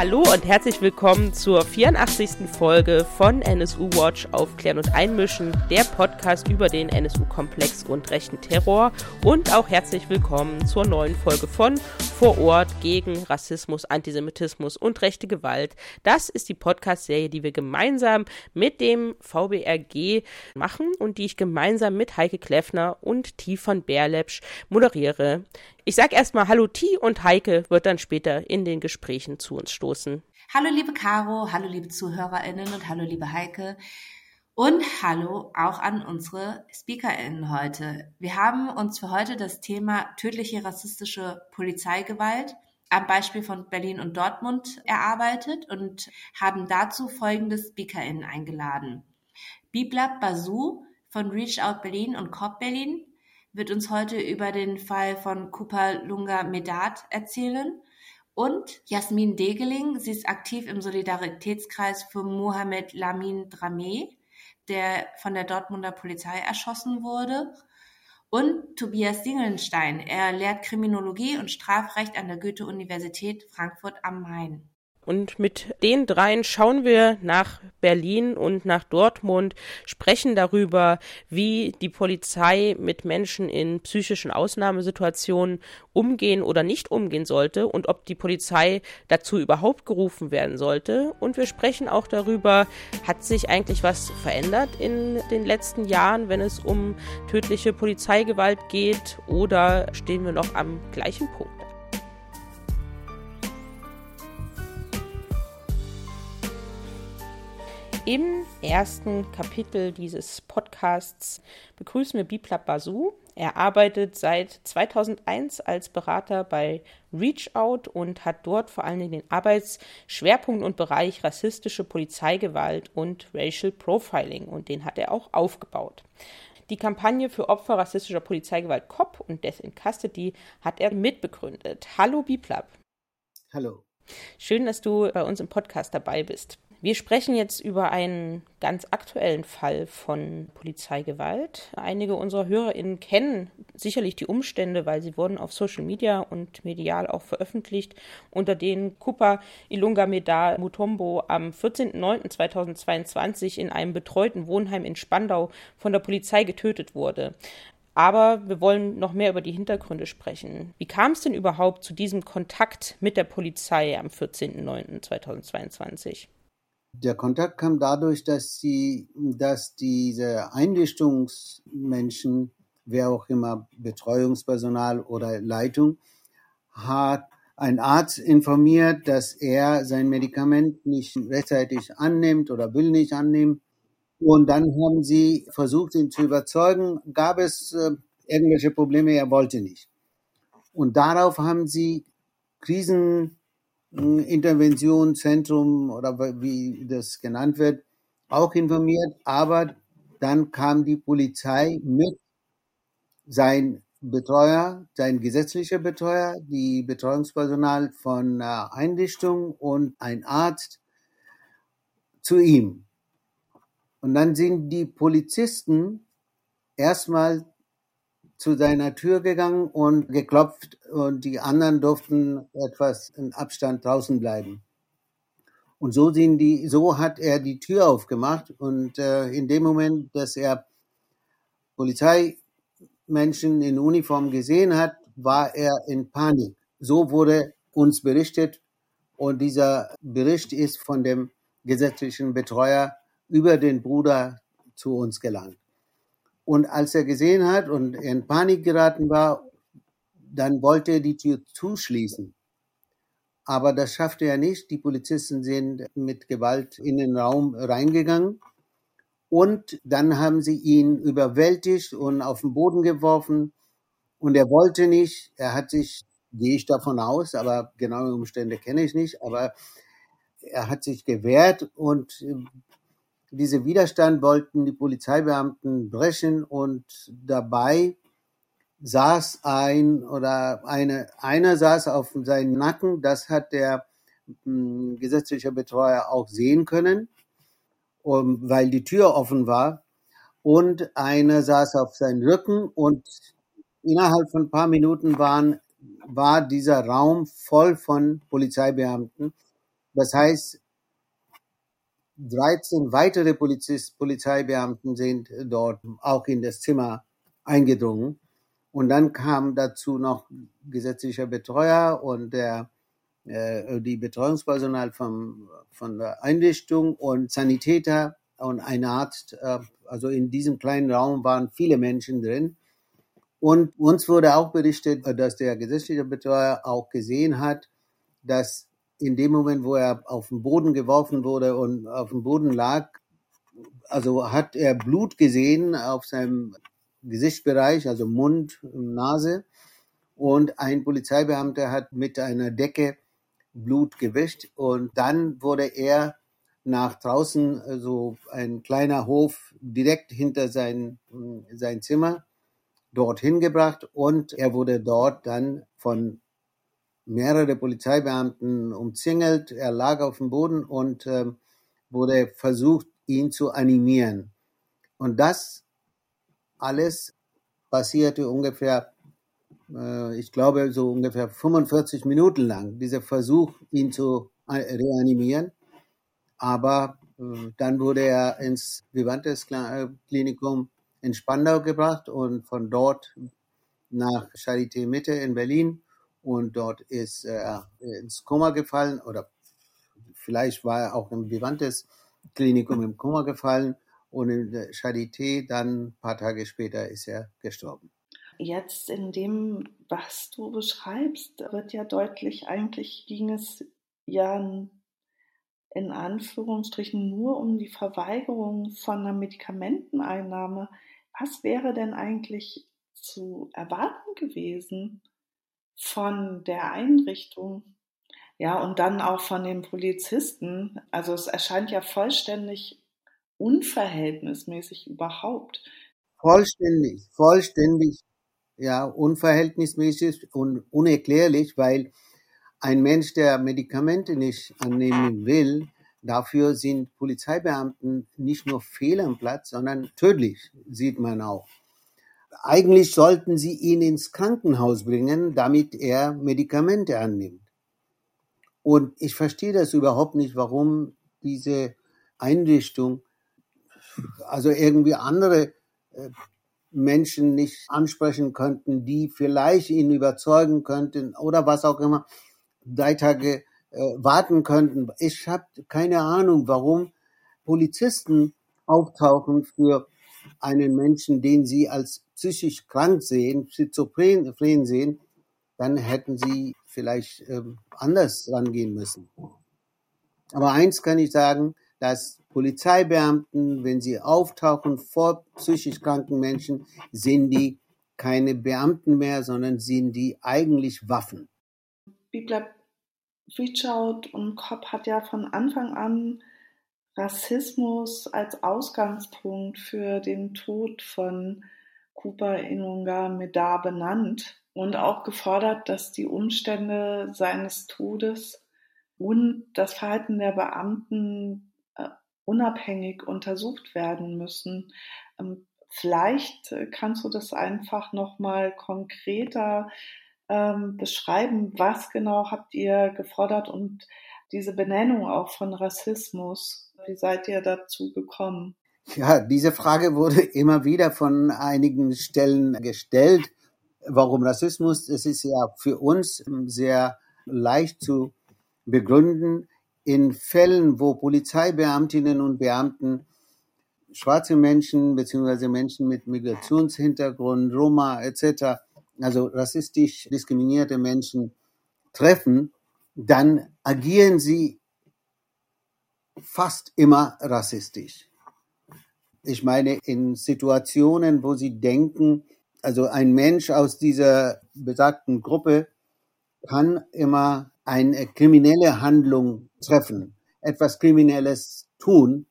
Hallo und herzlich willkommen zur 84. Folge von NSU Watch Aufklären und Einmischen, der Podcast über den NSU-Komplex und rechten Terror. Und auch herzlich willkommen zur neuen Folge von Vor Ort gegen Rassismus, Antisemitismus und rechte Gewalt. Das ist die Podcast-Serie, die wir gemeinsam mit dem VBRG machen und die ich gemeinsam mit Heike Kleffner und T von Berlepsch moderiere. Ich sag erstmal Hallo T und Heike wird dann später in den Gesprächen zu uns stoßen. Hallo liebe Caro, hallo liebe ZuhörerInnen und hallo liebe Heike. Und hallo auch an unsere SpeakerInnen heute. Wir haben uns für heute das Thema tödliche rassistische Polizeigewalt am Beispiel von Berlin und Dortmund erarbeitet und haben dazu folgende SpeakerInnen eingeladen. Biblab Basu von Reach Out Berlin und COP Berlin, wird uns heute über den Fall von Kupa Lunga Medat erzählen. Und Jasmin Degeling, sie ist aktiv im Solidaritätskreis für Mohamed Lamin Drameh, der von der Dortmunder Polizei erschossen wurde. Und Tobias Dingelstein, er lehrt Kriminologie und Strafrecht an der Goethe-Universität Frankfurt am Main. Und mit den dreien schauen wir nach Berlin und nach Dortmund, sprechen darüber, wie die Polizei mit Menschen in psychischen Ausnahmesituationen umgehen oder nicht umgehen sollte und ob die Polizei dazu überhaupt gerufen werden sollte. Und wir sprechen auch darüber, hat sich eigentlich was verändert in den letzten Jahren, wenn es um tödliche Polizeigewalt geht oder stehen wir noch am gleichen Punkt? Im ersten Kapitel dieses Podcasts begrüßen wir Biplab Basu. Er arbeitet seit 2001 als Berater bei Reach Out und hat dort vor allem den Arbeitsschwerpunkt und Bereich rassistische Polizeigewalt und Racial Profiling und den hat er auch aufgebaut. Die Kampagne für Opfer rassistischer Polizeigewalt COP und Death in Custody hat er mitbegründet. Hallo Biplab. Hallo. Schön, dass du bei uns im Podcast dabei bist. Wir sprechen jetzt über einen ganz aktuellen Fall von Polizeigewalt. Einige unserer HörerInnen kennen sicherlich die Umstände, weil sie wurden auf Social Media und medial auch veröffentlicht, unter denen Kupa Ilunga Meda Mutombo am 14.09.2022 in einem betreuten Wohnheim in Spandau von der Polizei getötet wurde. Aber wir wollen noch mehr über die Hintergründe sprechen. Wie kam es denn überhaupt zu diesem Kontakt mit der Polizei am 14.09.2022? Der Kontakt kam dadurch, dass sie, dass diese Einrichtungsmenschen, wer auch immer, Betreuungspersonal oder Leitung, hat ein Arzt informiert, dass er sein Medikament nicht rechtzeitig annimmt oder will nicht annehmen. Und dann haben sie versucht, ihn zu überzeugen, gab es äh, irgendwelche Probleme, er wollte nicht. Und darauf haben sie Krisen Interventionszentrum oder wie das genannt wird, auch informiert, aber dann kam die Polizei mit sein Betreuer, sein gesetzlicher Betreuer, die Betreuungspersonal von Einrichtung und ein Arzt zu ihm. Und dann sind die Polizisten erstmal zu seiner Tür gegangen und geklopft und die anderen durften etwas in Abstand draußen bleiben. Und so sind die, so hat er die Tür aufgemacht und äh, in dem Moment, dass er Polizeimenschen in Uniform gesehen hat, war er in Panik. So wurde uns berichtet und dieser Bericht ist von dem gesetzlichen Betreuer über den Bruder zu uns gelangt. Und als er gesehen hat und in Panik geraten war, dann wollte er die Tür zuschließen. Aber das schaffte er nicht. Die Polizisten sind mit Gewalt in den Raum reingegangen. Und dann haben sie ihn überwältigt und auf den Boden geworfen. Und er wollte nicht. Er hat sich, gehe ich davon aus, aber genaue Umstände kenne ich nicht, aber er hat sich gewehrt und diese Widerstand wollten die Polizeibeamten brechen und dabei saß ein oder eine, einer saß auf seinem Nacken, das hat der hm, gesetzliche Betreuer auch sehen können, um, weil die Tür offen war. Und einer saß auf seinem Rücken und innerhalb von ein paar Minuten waren, war dieser Raum voll von Polizeibeamten. Das heißt, 13 weitere Polizist, Polizeibeamten sind dort auch in das Zimmer eingedrungen. Und dann kam dazu noch gesetzlicher Betreuer und der, äh, die Betreuungspersonal vom, von der Einrichtung und Sanitäter und ein Arzt. Äh, also in diesem kleinen Raum waren viele Menschen drin. Und uns wurde auch berichtet, dass der gesetzliche Betreuer auch gesehen hat, dass in dem Moment, wo er auf den Boden geworfen wurde und auf dem Boden lag, also hat er Blut gesehen auf seinem Gesichtsbereich, also Mund, Nase. Und ein Polizeibeamter hat mit einer Decke Blut gewischt. Und dann wurde er nach draußen, so also ein kleiner Hof direkt hinter sein, sein Zimmer, dorthin gebracht. Und er wurde dort dann von mehrere Polizeibeamten umzingelt. Er lag auf dem Boden und äh, wurde versucht, ihn zu animieren. Und das alles passierte ungefähr, äh, ich glaube, so ungefähr 45 Minuten lang, dieser Versuch, ihn zu reanimieren. Aber äh, dann wurde er ins Vivantes Klinikum in Spandau gebracht und von dort nach Charité Mitte in Berlin. Und dort ist er ins Koma gefallen oder vielleicht war er auch im Vivantes Klinikum im Koma gefallen und in der Charité dann ein paar Tage später ist er gestorben. Jetzt in dem, was du beschreibst, wird ja deutlich, eigentlich ging es ja in Anführungsstrichen nur um die Verweigerung von einer Medikamenteneinnahme. Was wäre denn eigentlich zu erwarten gewesen von der Einrichtung? Ja, und dann auch von den Polizisten. Also es erscheint ja vollständig unverhältnismäßig überhaupt. Vollständig, vollständig, ja, unverhältnismäßig und unerklärlich, weil ein Mensch, der Medikamente nicht annehmen will, dafür sind Polizeibeamten nicht nur fehl am Platz, sondern tödlich, sieht man auch. Eigentlich sollten sie ihn ins Krankenhaus bringen, damit er Medikamente annimmt. Und ich verstehe das überhaupt nicht, warum diese Einrichtung also irgendwie andere äh, Menschen nicht ansprechen könnten, die vielleicht ihn überzeugen könnten oder was auch immer, drei Tage äh, warten könnten. Ich habe keine Ahnung, warum Polizisten auftauchen für einen Menschen, den sie als psychisch krank sehen, schizophren sehen, dann hätten sie vielleicht äh, anders rangehen müssen. Aber eins kann ich sagen, dass Polizeibeamten, wenn sie auftauchen vor psychisch kranken Menschen, sind die keine Beamten mehr, sondern sind die eigentlich Waffen. Bibler Reachout und Kopp hat ja von Anfang an Rassismus als Ausgangspunkt für den Tod von Cooper Inunga Medar benannt und auch gefordert, dass die Umstände seines Todes und das Verhalten der Beamten unabhängig untersucht werden müssen. Ähm, vielleicht äh, kannst du das einfach noch mal konkreter ähm, beschreiben. Was genau habt ihr gefordert und diese Benennung auch von Rassismus? Wie seid ihr dazu gekommen? Ja, diese Frage wurde immer wieder von einigen Stellen gestellt. Warum Rassismus? Es ist ja für uns sehr leicht zu begründen in Fällen, wo Polizeibeamtinnen und Beamten schwarze Menschen beziehungsweise Menschen mit Migrationshintergrund, Roma etc., also rassistisch diskriminierte Menschen treffen, dann agieren sie fast immer rassistisch. Ich meine, in Situationen, wo sie denken, also ein Mensch aus dieser besagten Gruppe kann immer eine kriminelle Handlung treffen, etwas Kriminelles tun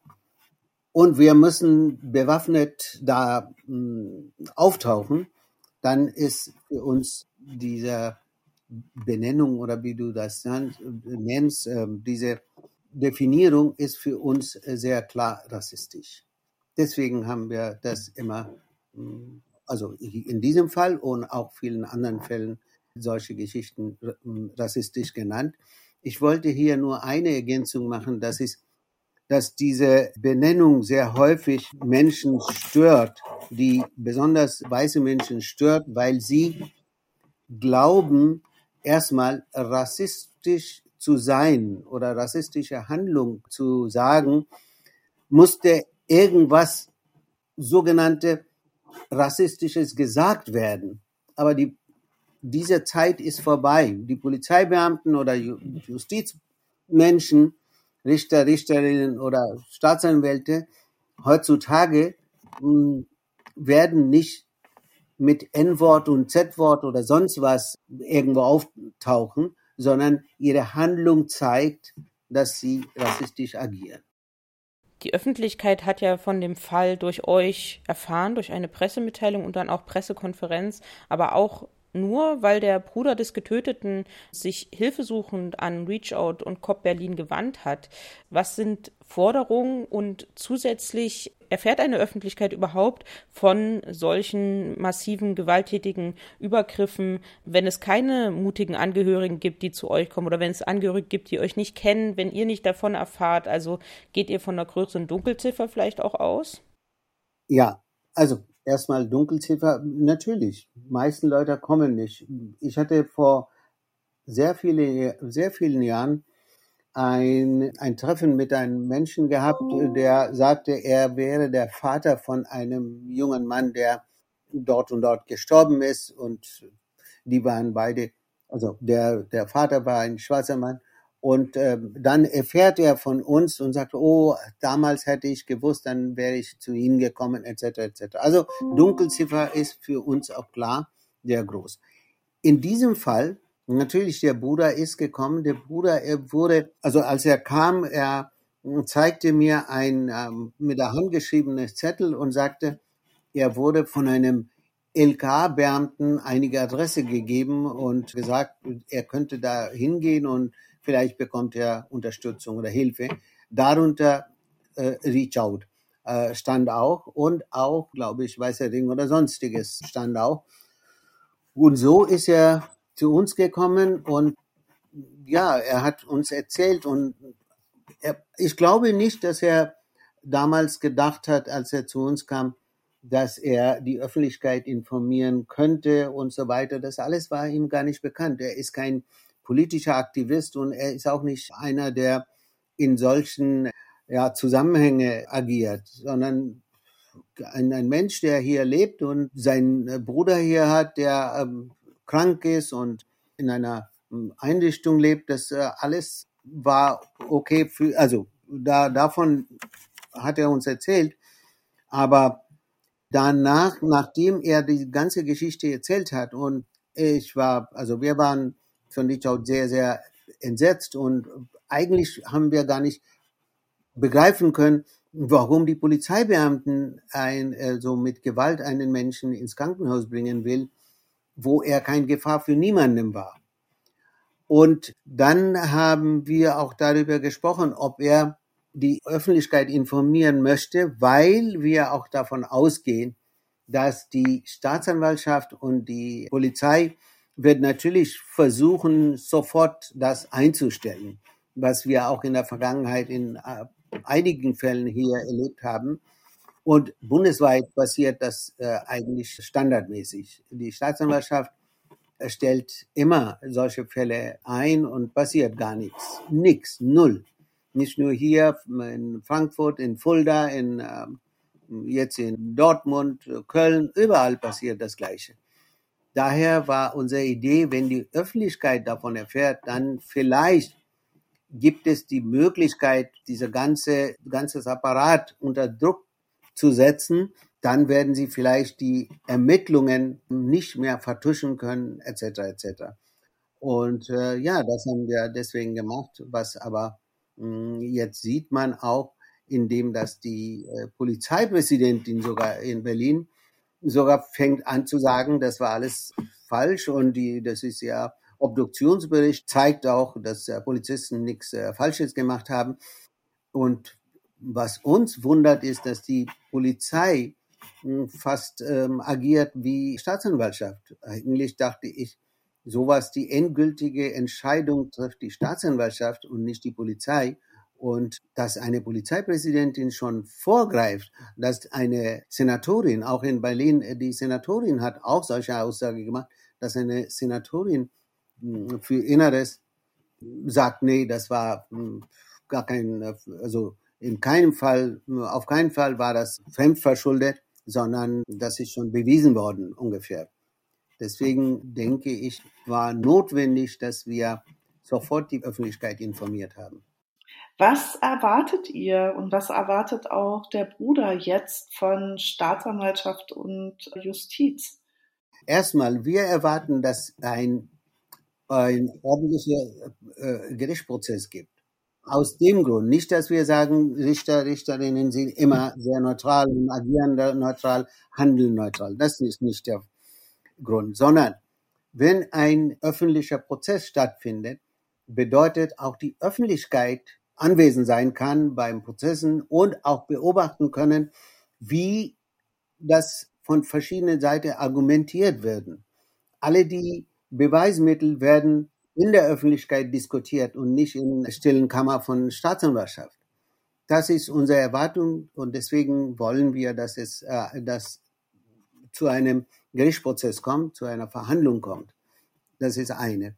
und wir müssen bewaffnet da mh, hm, auftauchen, dann ist für uns diese Benennung oder wie du das nennst, äh, diese Definierung ist für uns sehr klar rassistisch. Deswegen haben wir das immer, hm, also in diesem Fall und auch vielen anderen Fällen solche Geschichten rassistisch genannt. Ich wollte hier nur eine Ergänzung machen, das ist, dass diese Benennung sehr häufig Menschen stört, die besonders weiße Menschen stört, weil sie glauben, erstmal rassistisch zu sein oder rassistische Handlung zu sagen, musste irgendwas sogenannte rassistisches gesagt werden. Aber die, diese Zeit ist vorbei. Die Polizeibeamten oder Justizmenschen, Richter, Richterinnen oder Staatsanwälte heutzutage hm, werden nicht mit N-Wort und Z-Wort oder sonst was irgendwo auftauchen, sondern ihre Handlung zeigt, dass sie rassistisch agieren. Die Öffentlichkeit hat ja von dem Fall durch euch erfahren, durch eine Pressemitteilung und dann auch Pressekonferenz, aber auch nur weil der Bruder des Getöteten sich hilfesuchend an Reachout und COP Berlin gewandt hat. Was sind Forderungen und zusätzlich erfährt eine Öffentlichkeit überhaupt von solchen massiven gewalttätigen Übergriffen, wenn es keine mutigen Angehörigen gibt, die zu euch kommen oder wenn es Angehörige gibt, die euch nicht kennen, wenn ihr nicht davon erfahrt? Also geht ihr von einer größeren Dunkelziffer vielleicht auch aus? Ja, also erstmal Dunkelziffer, natürlich. Meisten Leute kommen nicht. Ich hatte vor sehr, viele, sehr vielen Jahren ein, ein Treffen mit einem Menschen gehabt, der sagte, er wäre der Vater von einem jungen Mann, der dort und dort gestorben ist und die waren beide, also der, der Vater war ein schwarzer Mann und äh, dann erfährt er von uns und sagt, oh, damals hätte ich gewusst, dann wäre ich zu Ihnen gekommen, etc. etc. Also Dunkelziffer ist für uns auch klar sehr groß. In diesem Fall, natürlich, der Bruder ist gekommen, der Bruder, er wurde, also als er kam, er zeigte mir ein ähm, mit der Hand geschriebenes Zettel und sagte, er wurde von einem LKA-Beamten einige Adresse gegeben und gesagt, er könnte da hingehen und vielleicht bekommt er Unterstützung oder Hilfe. Darunter äh, Reach Out äh, stand auch und auch, glaube ich, Weißer Ring oder sonstiges stand auch. Und so ist er zu uns gekommen und ja, er hat uns erzählt und er, ich glaube nicht, dass er damals gedacht hat, als er zu uns kam, dass er die Öffentlichkeit informieren könnte und so weiter. Das alles war ihm gar nicht bekannt. Er ist kein politischer Aktivist und er ist auch nicht einer, der in solchen ja, Zusammenhänge agiert, sondern ein, ein Mensch, der hier lebt und seinen Bruder hier hat, der ähm, krank ist und in einer ähm, Einrichtung lebt, das äh, alles war okay für, also da, davon hat er uns erzählt, aber danach, nachdem er die ganze Geschichte erzählt hat und ich war, also wir waren von Lichau sehr, sehr entsetzt und eigentlich haben wir gar nicht begreifen können, warum die Polizeibeamten ein, äh, so mit Gewalt einen Menschen ins Krankenhaus bringen will, wo er kein Gefahr für niemanden war. Und dann haben wir auch darüber gesprochen, ob er die Öffentlichkeit informieren möchte, weil wir auch davon ausgehen, dass die Staatsanwaltschaft und die Polizei wird natürlich versuchen, sofort das einzustellen, was wir auch in der Vergangenheit in äh, einigen Fällen hier erlebt haben. Und bundesweit passiert das äh, eigentlich standardmäßig. Die Staatsanwaltschaft stellt immer solche Fälle ein und passiert gar nichts. Nix, null. Nicht nur hier in Frankfurt, in Fulda, in, äh, jetzt in Dortmund, Köln, überall passiert das Gleiche. Daher war unsere Idee, wenn die Öffentlichkeit davon erfährt, dann vielleicht gibt es die Möglichkeit, diese ganze, ganzes Apparat unter Druck zu setzen. Dann werden sie vielleicht die Ermittlungen nicht mehr vertuschen können, etc. etc. Und äh, ja, das haben wir deswegen gemacht. Was aber mh, hm, jetzt sieht man auch, indem dass die äh, Polizeipräsidentin sogar in Berlin sogar fängt an zu sagen, das war alles falsch und die, das ist ja Obduktionsbericht zeigt auch, dass äh, Polizisten nichts äh, Falsches gemacht haben. Und was uns wundert, ist, dass die Polizei hm, fast ähm, agiert wie Staatsanwaltschaft. Eigentlich dachte ich, sowas die endgültige Entscheidung trifft die Staatsanwaltschaft und nicht die Polizei und dass eine Polizeipräsidentin schon vorgreift, dass eine Senatorin, auch in Berlin, die Senatorin hat auch solche Aussage gemacht, dass eine Senatorin hm, für Inneres sagt, nee, das war hm, gar kein, also in keinem Fall, auf keinen Fall war das fremdverschuldet, sondern das ist schon bewiesen worden ungefähr. Deswegen denke ich, war notwendig, dass wir sofort die Öffentlichkeit informiert haben. Was erwartet ihr und was erwartet auch der Bruder jetzt von Staatsanwaltschaft und Justiz? Erstmal, wir erwarten, dass ein, ein ordentlicher äh, Gerichtsprozess gibt. Aus dem Grund, nicht, dass wir sagen, Richter, Richterinnen sind immer sehr neutral und agieren neutral, handeln neutral. Das ist nicht der Grund, sondern wenn ein öffentlicher Prozess stattfindet, bedeutet auch die Öffentlichkeit anwesend sein kann beim Prozessen und auch beobachten können, wie das von verschiedenen Seiten argumentiert werden. Alle die Beweismittel werden in der Öffentlichkeit diskutiert und nicht in der stillen Kammer von Staatsanwaltschaft. Das ist unsere Erwartung und deswegen wollen wir, dass es äh, dass zu einem Gerichtsprozess kommt, zu einer Verhandlung kommt. Das ist eine.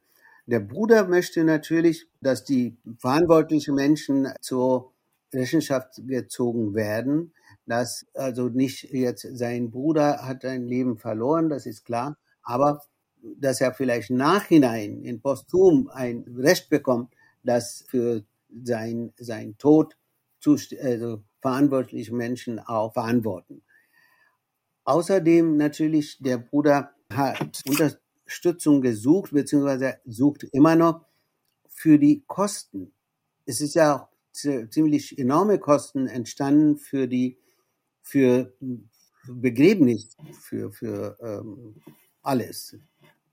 Der Bruder möchte natürlich, dass die verantwortlichen Menschen zur Rechenschaft gezogen werden, dass also nicht jetzt sein Bruder hat ein Leben verloren, das ist klar, aber dass er vielleicht nachhinein in Posthum ein Recht bekommt, das für sein, sein Tod also verantwortliche Menschen auch verantworten. Außerdem natürlich der Bruder hat unter, Unterstützung gesucht, beziehungsweise sucht immer noch für die Kosten. Es ist ja auch ziemlich enorme Kosten entstanden für die, für Begräbnis, für, für ähm, alles.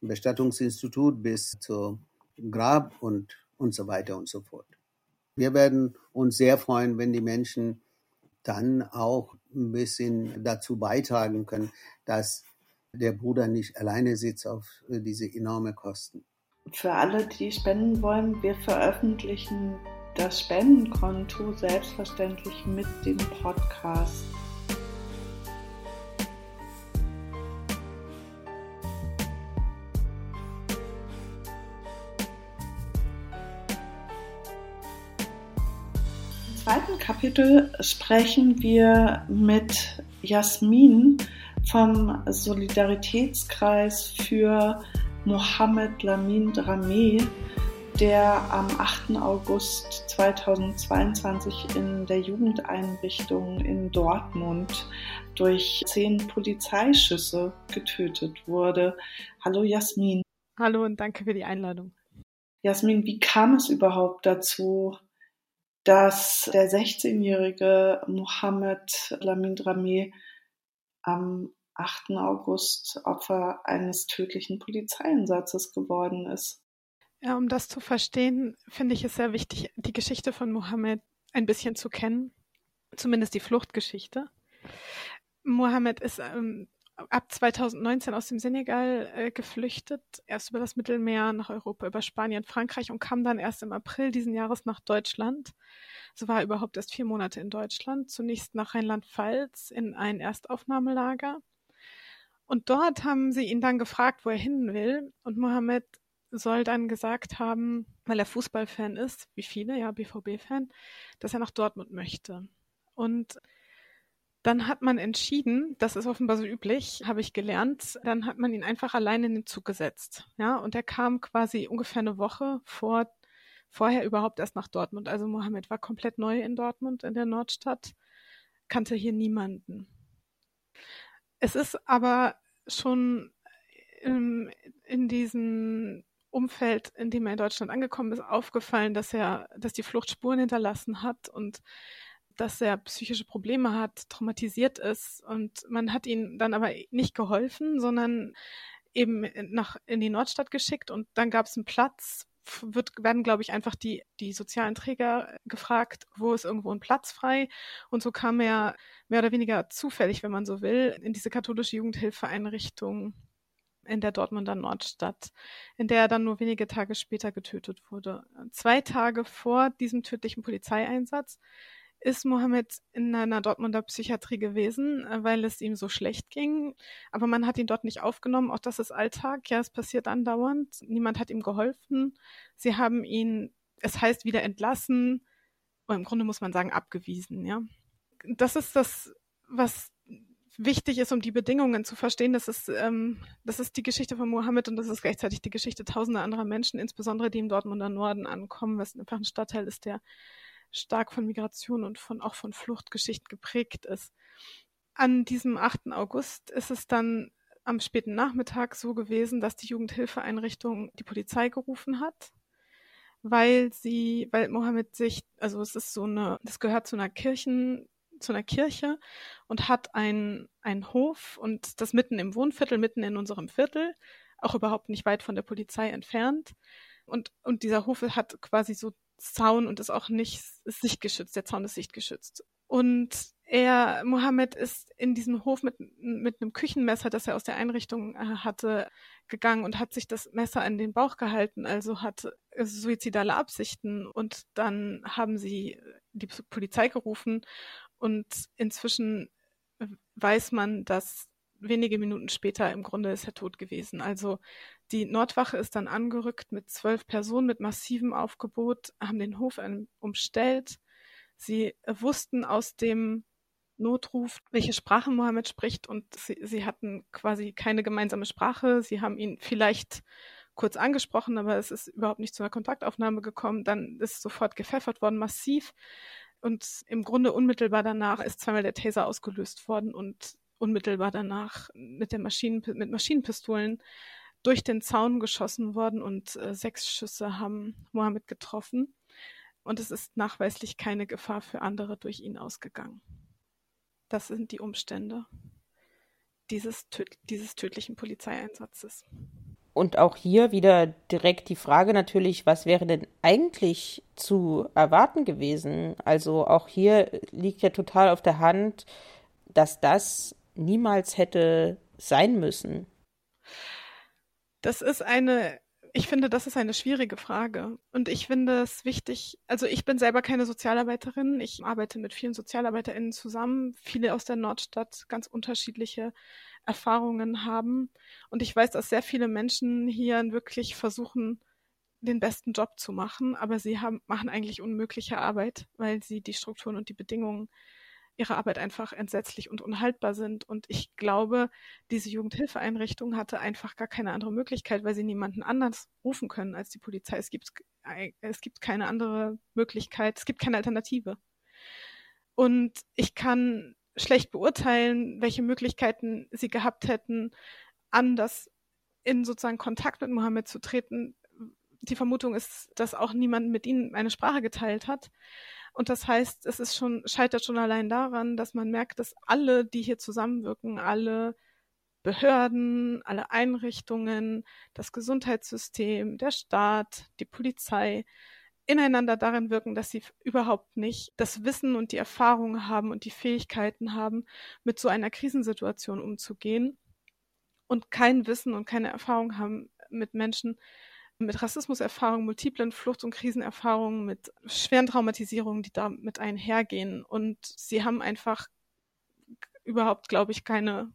Bestattungsinstitut bis zum Grab und, und so weiter und so fort. Wir werden uns sehr freuen, wenn die Menschen dann auch ein bisschen dazu beitragen können, dass der Bruder nicht alleine sitzt auf äh, diese enorme Kosten. Für alle, die spenden wollen, wir veröffentlichen das Spendenkonto selbstverständlich mit dem Podcast. Kapitel sprechen wir mit Jasmin vom Solidaritätskreis für Mohammed Lamin Drameh, der am 8. August 2022 in der Jugendeinrichtung in Dortmund durch zehn Polizeischüsse getötet wurde. Hallo Jasmin. Hallo und danke für die Einladung. Jasmin, wie kam es überhaupt dazu, dass der 16-jährige Mohammed Lamin Drameh am 8. August Opfer eines tödlichen Polizeieinsatzes geworden ist. Ja, um das zu verstehen, finde ich es sehr wichtig, die Geschichte von Mohammed ein bisschen zu kennen, zumindest die Fluchtgeschichte. Mohammed ist ähm, ab 2019 aus dem Senegal äh, geflüchtet, erst über das Mittelmeer nach Europa, über Spanien, Frankreich und kam dann erst im April diesen Jahres nach Deutschland. So war er überhaupt erst vier Monate in Deutschland, zunächst nach Rheinland-Pfalz in ein Erstaufnahmelager und dort haben sie ihn dann gefragt, wo er hin will. Und Mohammed soll dann gesagt haben, weil er Fußballfan ist, wie viele, ja, BVB-Fan, dass er nach Dortmund möchte. Und dann hat man entschieden, das ist offenbar so üblich, habe ich gelernt, dann hat man ihn einfach allein in den Zug gesetzt. Ja, und er kam quasi ungefähr eine Woche vor, vorher überhaupt erst nach Dortmund. Also Mohammed war komplett neu in Dortmund, in der Nordstadt, kannte hier niemanden. Es ist aber schon ähm, in diesem Umfeld, in dem er in Deutschland angekommen ist, aufgefallen, dass er, dass die Flucht Spuren hinterlassen hat und dass er psychische Probleme hat, traumatisiert ist und man hat ihm dann aber nicht geholfen, sondern eben nach in die Nordstadt geschickt und dann gab es einen Platz wird, werden, glaube ich, einfach die, die sozialen Träger gefragt, wo ist irgendwo ein Platz frei. Und so kam er mehr oder weniger zufällig, wenn man so will, in diese katholische Jugendhilfeeinrichtung in der Dortmunder Nordstadt, in der er dann nur wenige Tage später getötet wurde. Zwei Tage vor diesem tödlichen Polizeieinsatz ist Mohammed in einer Dortmunder Psychiatrie gewesen, äh, weil es ihm so schlecht ging. Aber man hat ihn dort nicht aufgenommen. Auch das ist Alltag. Ja, es passiert andauernd. Niemand hat ihm geholfen. Sie haben ihn, es heißt wieder entlassen. Oder im Grunde muss man sagen, abgewiesen, ja. Das ist das, was wichtig ist, um die Bedingungen zu verstehen. Das ist, ähm, das ist die Geschichte von Mohammed und das ist gleichzeitig die Geschichte tausender anderer Menschen, insbesondere die im Dortmunder Norden ankommen, was einfach ein Stadtteil ist, der stark von Migration und von auch von Fluchtgeschichten geprägt ist. An diesem 8. August ist es dann am späten Nachmittag so gewesen, dass die Jugendhilfeeinrichtung die Polizei gerufen hat, weil sie, weil Mohammed sich, also es ist so eine, das gehört zu einer Kirchen, zu einer Kirche und hat einen, einen Hof und das mitten im Wohnviertel, mitten in unserem Viertel, auch überhaupt nicht weit von der Polizei entfernt. Und, und dieser Hof hat quasi so Zaun und ist auch nicht ist sichtgeschützt. Der Zaun ist sichtgeschützt. Und er, Mohammed, ist in diesen Hof mit, mit einem Küchenmesser, das er aus der Einrichtung äh, hatte, gegangen und hat sich das Messer an den Bauch gehalten, also hat suizidale Absichten. Und dann haben sie die Polizei gerufen und inzwischen weiß man, dass wenige Minuten später im Grunde ist er tot gewesen. Also die Nordwache ist dann angerückt mit zwölf Personen mit massivem Aufgebot, haben den Hof umstellt. Sie wussten aus dem Notruf, welche Sprache Mohammed spricht und sie, sie hatten quasi keine gemeinsame Sprache. Sie haben ihn vielleicht kurz angesprochen, aber es ist überhaupt nicht zu einer Kontaktaufnahme gekommen. Dann ist sofort gepfeffert worden, massiv. Und im Grunde unmittelbar danach ist zweimal der Taser ausgelöst worden und unmittelbar danach mit, der Maschinen, mit Maschinenpistolen durch den Zaun geschossen worden und äh, sechs Schüsse haben Mohammed getroffen. Und es ist nachweislich keine Gefahr für andere durch ihn ausgegangen. Das sind die Umstände dieses, töd dieses tödlichen Polizeieinsatzes. Und auch hier wieder direkt die Frage natürlich, was wäre denn eigentlich zu erwarten gewesen? Also auch hier liegt ja total auf der Hand, dass das niemals hätte sein müssen? Das ist eine, ich finde, das ist eine schwierige Frage. Und ich finde es wichtig, also ich bin selber keine Sozialarbeiterin. Ich arbeite mit vielen SozialarbeiterInnen zusammen, viele aus der Nordstadt ganz unterschiedliche Erfahrungen haben. Und ich weiß, dass sehr viele Menschen hier wirklich versuchen, den besten Job zu machen, aber sie haben, machen eigentlich unmögliche Arbeit, weil sie die Strukturen und die Bedingungen ihre Arbeit einfach entsetzlich und unhaltbar sind. Und ich glaube, diese Jugendhilfeeinrichtung hatte einfach gar keine andere Möglichkeit, weil sie niemanden anders rufen können als die Polizei. Es gibt, es gibt keine andere Möglichkeit, es gibt keine Alternative. Und ich kann schlecht beurteilen, welche Möglichkeiten sie gehabt hätten, anders in sozusagen Kontakt mit Mohammed zu treten. Die Vermutung ist, dass auch niemand mit ihnen eine Sprache geteilt hat. Und das heißt, es ist schon, scheitert schon allein daran, dass man merkt, dass alle, die hier zusammenwirken, alle Behörden, alle Einrichtungen, das Gesundheitssystem, der Staat, die Polizei ineinander darin wirken, dass sie überhaupt nicht das Wissen und die Erfahrung haben und die Fähigkeiten haben, mit so einer Krisensituation umzugehen und kein Wissen und keine Erfahrung haben mit Menschen, mit Rassismuserfahrungen, multiplen Flucht- und Krisenerfahrungen, mit schweren Traumatisierungen, die damit einhergehen. Und sie haben einfach überhaupt, glaube ich, keine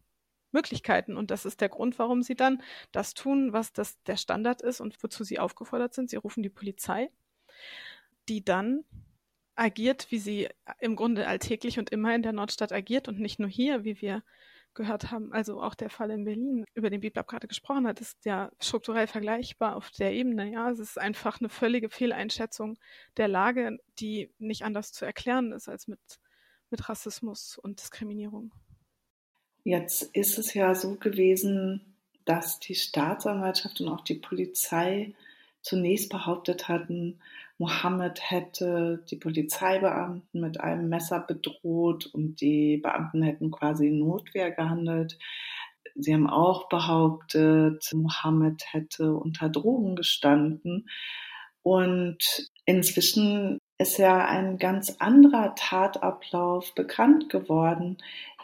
Möglichkeiten. Und das ist der Grund, warum sie dann das tun, was das der Standard ist und wozu sie aufgefordert sind. Sie rufen die Polizei, die dann agiert, wie sie im Grunde alltäglich und immer in der Nordstadt agiert und nicht nur hier, wie wir gehört haben, also auch der Fall in Berlin, über den Biblab gerade gesprochen hat, ist ja strukturell vergleichbar auf der Ebene. Ja, es ist einfach eine völlige Fehleinschätzung der Lage, die nicht anders zu erklären ist als mit, mit Rassismus und Diskriminierung. Jetzt ist es ja so gewesen, dass die Staatsanwaltschaft und auch die Polizei zunächst behauptet hatten, Mohammed hätte die Polizeibeamten mit einem Messer bedroht und die Beamten hätten quasi in Notwehr gehandelt. Sie haben auch behauptet, Mohammed hätte unter Drogen gestanden. Und inzwischen ist ja ein ganz anderer Tatablauf bekannt geworden.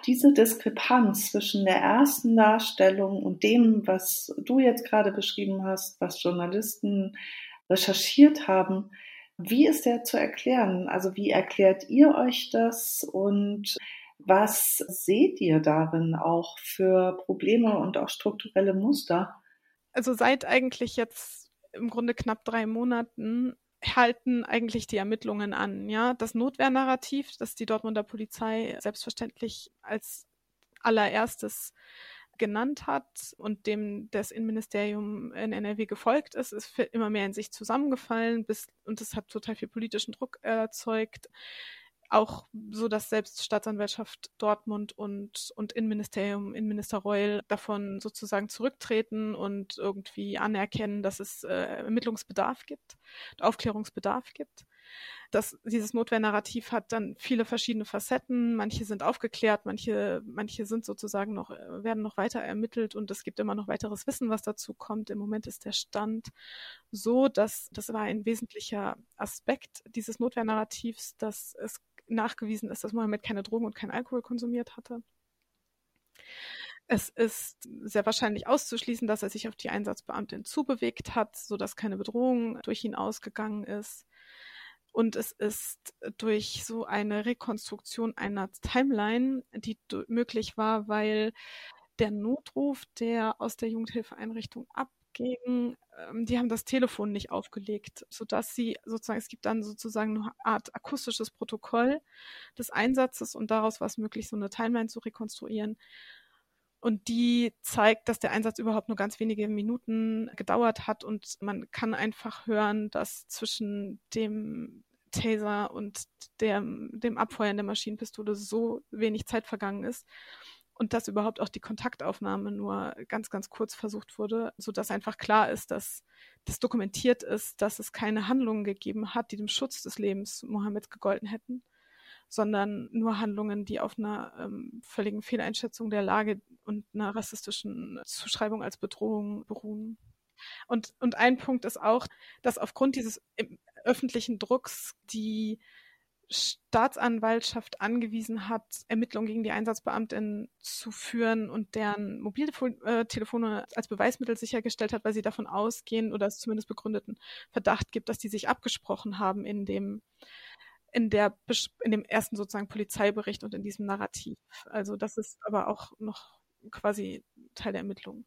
diese Diskrepanz zwischen der ersten Darstellung und dem, was du jetzt gerade beschrieben hast, was Journalisten recherchiert haben, wie ist der zu erklären? Also wie erklärt ihr euch das und was seht ihr darin auch für Probleme und auch strukturelle Muster? Also seit eigentlich jetzt im Grunde knapp drei Monaten halten eigentlich die Ermittlungen an. Ja, das Notwehrnarrativ, das die Dortmunder Polizei selbstverständlich als allererstes genannt hat und dem das Innenministerium in NRW gefolgt ist, ist immer mehr in sich zusammengefallen bis, und es hat total viel politischen Druck erzeugt auch so, dass selbst Staatsanwaltschaft Dortmund und, und Innenministerium, Innenminister Reul davon sozusagen zurücktreten und irgendwie anerkennen, dass es äh, Ermittlungsbedarf gibt, Aufklärungsbedarf gibt. Das, dieses Notwehrnarrativ hat dann viele verschiedene Facetten. Manche sind aufgeklärt, manche, manche sind sozusagen noch, werden noch weiter ermittelt und es gibt immer noch weiteres Wissen, was dazu kommt. Im Moment ist der Stand so, dass das war ein wesentlicher Aspekt dieses Notwehrnarrativs, dass es nachgewiesen ist, dass Mohammed keine Drogen und kein Alkohol konsumiert hatte. Es ist sehr wahrscheinlich auszuschließen, dass er sich auf die Einsatzbeamtin zubewegt hat, sodass keine Bedrohung durch ihn ausgegangen ist. Und es ist durch so eine Rekonstruktion einer Timeline, die möglich war, weil der Notruf, der aus der Jugendhilfeeinrichtung ab gegen, ähm, die haben das Telefon nicht aufgelegt, sodass sie sozusagen, es gibt dann sozusagen eine Art akustisches Protokoll des Einsatzes und daraus war es möglich, so eine Timeline zu rekonstruieren. Und die zeigt, dass der Einsatz überhaupt nur ganz wenige Minuten gedauert hat. Und man kann einfach hören, dass zwischen dem Taser und der, dem Abfeuern der Maschinenpistole so wenig Zeit vergangen ist. Und dass überhaupt auch die Kontaktaufnahme nur ganz, ganz kurz versucht wurde, sodass einfach klar ist, dass das dokumentiert ist, dass es keine Handlungen gegeben hat, die dem Schutz des Lebens Mohammeds gegolten hätten, sondern nur Handlungen, die auf einer ähm, völligen Fehleinschätzung der Lage und einer rassistischen Zuschreibung als Bedrohung beruhen. Und, und ein Punkt ist auch, dass aufgrund dieses öffentlichen Drucks die Staatsanwaltschaft angewiesen hat, Ermittlungen gegen die Einsatzbeamtin zu führen und deren Mobiltelefone als Beweismittel sichergestellt hat, weil sie davon ausgehen oder es zumindest begründeten Verdacht gibt, dass die sich abgesprochen haben in dem in der in dem ersten sozusagen Polizeibericht und in diesem Narrativ. Also das ist aber auch noch quasi Teil der Ermittlungen.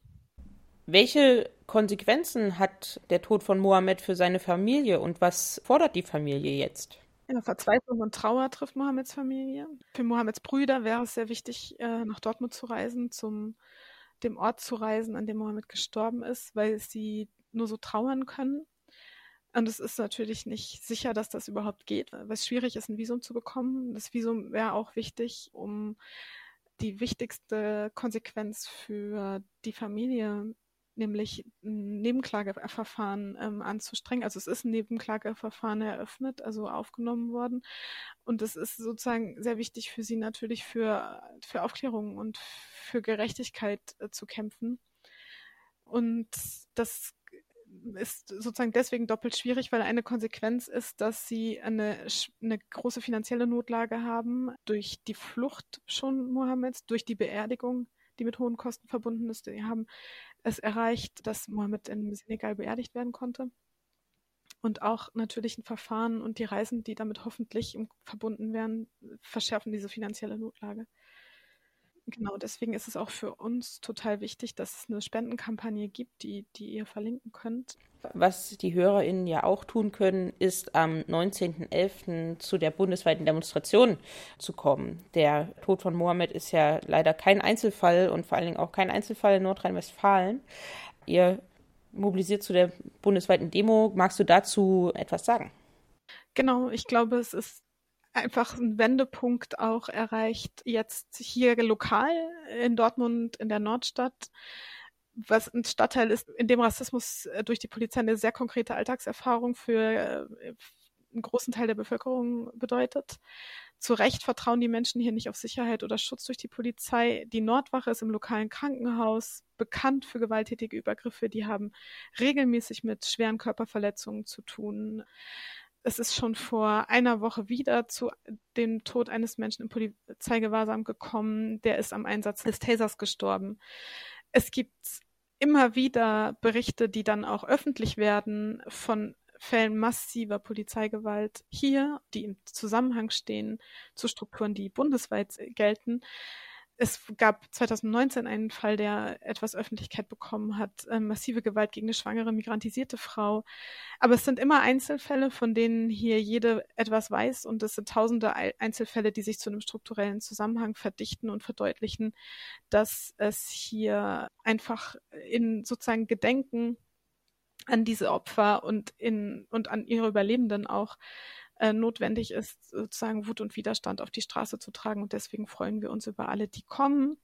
Welche Konsequenzen hat der Tod von Mohammed für seine Familie und was fordert die Familie jetzt? Ja, Verzweiflung und Trauer trifft Mohammeds Familie. Für Mohammeds Brüder wäre es sehr wichtig, äh, nach Dortmund zu reisen, zum dem Ort zu reisen, an dem Mohammed gestorben ist, weil sie nur so trauern können. Und es ist natürlich nicht sicher, dass das überhaupt geht, weil es schwierig ist, ein Visum zu bekommen. Das Visum wäre auch wichtig, um die wichtigste Konsequenz für die Familie nämlich ein Nebenklageverfahren ähm, anzustrengen. Also es ist ein Nebenklageverfahren eröffnet, also aufgenommen worden. Und es ist sozusagen sehr wichtig für sie natürlich für, für Aufklärung und für Gerechtigkeit äh, zu kämpfen. Und das ist sozusagen deswegen doppelt schwierig, weil eine Konsequenz ist, dass sie eine, eine große finanzielle Notlage haben durch die Flucht schon Mohammeds, durch die Beerdigung, die mit hohen Kosten verbunden ist. Sie haben es erreicht, dass Mohammed in Senegal beerdigt werden konnte. Und auch natürlich ein Verfahren und die Reisen, die damit hoffentlich verbunden werden, verschärfen diese finanzielle Notlage. Genau, deswegen ist es auch für uns total wichtig, dass es eine Spendenkampagne gibt, die, die ihr verlinken könnt. Was die HörerInnen ja auch tun können, ist am 19.11. zu der bundesweiten Demonstration zu kommen. Der Tod von Mohammed ist ja leider kein Einzelfall und vor allen Dingen auch kein Einzelfall in Nordrhein-Westfalen. Ihr mobilisiert zu der bundesweiten Demo. Magst du dazu etwas sagen? Genau, ich glaube, es ist einfach ein Wendepunkt auch erreicht, jetzt hier lokal in Dortmund in der Nordstadt, was ein Stadtteil ist, in dem Rassismus äh, durch die Polizei eine sehr konkrete Alltagserfahrung für äh, einen großen Teil der Bevölkerung bedeutet. Zu Recht vertrauen die Menschen hier nicht auf Sicherheit oder Schutz durch die Polizei. Die Nordwache ist im lokalen Krankenhaus bekannt für gewalttätige Übergriffe. Die haben regelmäßig mit schweren Körperverletzungen zu tun es ist schon vor einer Woche wieder zu dem Tod eines Menschen im Polizeigewahrsam gekommen. Der ist am Einsatz des Tasers gestorben. Es gibt immer wieder Berichte, die dann auch öffentlich werden von Fällen massiver Polizeigewalt hier, die im Zusammenhang stehen zu Strukturen, die bundesweit gelten. Es gab 2019 einen Fall, der etwas Öffentlichkeit bekommen hat, äh, massive Gewalt gegen eine schwangere, migrantisierte Frau. Aber es sind immer Einzelfälle, von denen hier jede etwas weiß und es sind tausende Einzelfälle, die sich zu einem strukturellen Zusammenhang verdichten und verdeutlichen, dass es hier einfach in sozusagen Gedenken an diese Opfer und in und an ihre Überlebenden auch äh, notwendig ist, sozusagen Wut und Widerstand auf die Straße zu tragen. Und deswegen freuen wir uns über alle, die kommen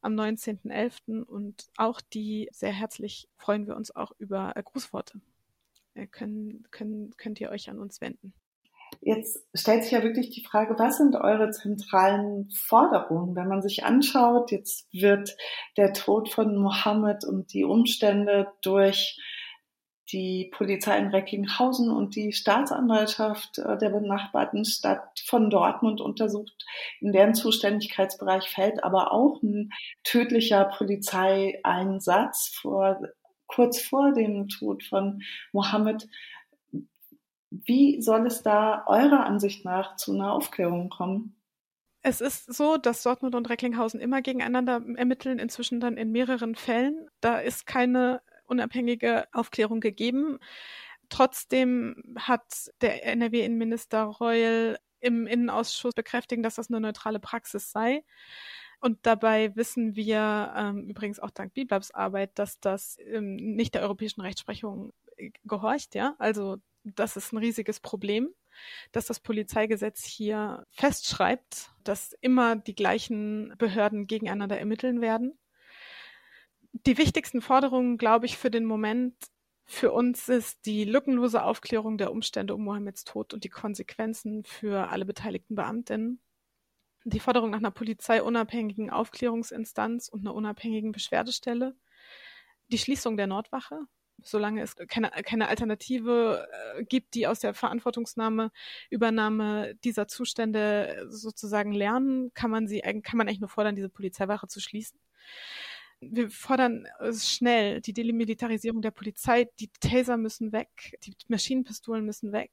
am 19.11. und auch die, sehr herzlich freuen wir uns auch über äh, Grußworte. Äh, können, können, könnt ihr euch an uns wenden. Jetzt stellt sich ja wirklich die Frage, was sind eure zentralen Forderungen? Wenn man sich anschaut, jetzt wird der Tod von Mohammed und die Umstände durch die Polizei in Recklinghausen und die Staatsanwaltschaft äh, der benachbarten Stadt von Dortmund untersucht. In deren Zuständigkeitsbereich fällt aber auch ein tödlicher Polizeieinsatz vor, kurz vor dem Tod von Mohammed. Wie soll es da eurer Ansicht nach zu einer Aufklärung kommen? Es ist so, dass Dortmund und Recklinghausen immer gegeneinander ermitteln, inzwischen dann in mehreren Fällen. Da ist keine unabhängige Aufklärung gegeben. Trotzdem hat der NRW-Innenminister Reul im Innenausschuss bekräftigt, dass das eine neutrale Praxis sei. Und dabei wissen wir ähm, übrigens auch dank Biblabs Arbeit, dass das ähm, nicht der europäischen Rechtsprechung äh, gehorcht, ja. Also das ist ein riesiges Problem, dass das Polizeigesetz hier festschreibt, dass immer die gleichen Behörden gegeneinander ermitteln werden die wichtigsten Forderungen, glaube ich, für den Moment für uns ist die lückenlose Aufklärung der Umstände um Mohammeds Tod und die Konsequenzen für alle beteiligten Beamtinnen. Die Forderung nach einer polizeiunabhängigen Aufklärungsinstanz und einer unabhängigen Beschwerdestelle. Die Schließung der Nordwache, solange es keine, keine Alternative äh, gibt, die aus der Verantwortungsnahme, Übernahme dieser Zustände sozusagen lernen, kann man sie, kann man eigentlich nur fordern, diese Polizeiwache zu schließen wir fordern schnell die Demilitarisierung der Polizei. Die Taser müssen weg, die Maschinenpistolen müssen weg.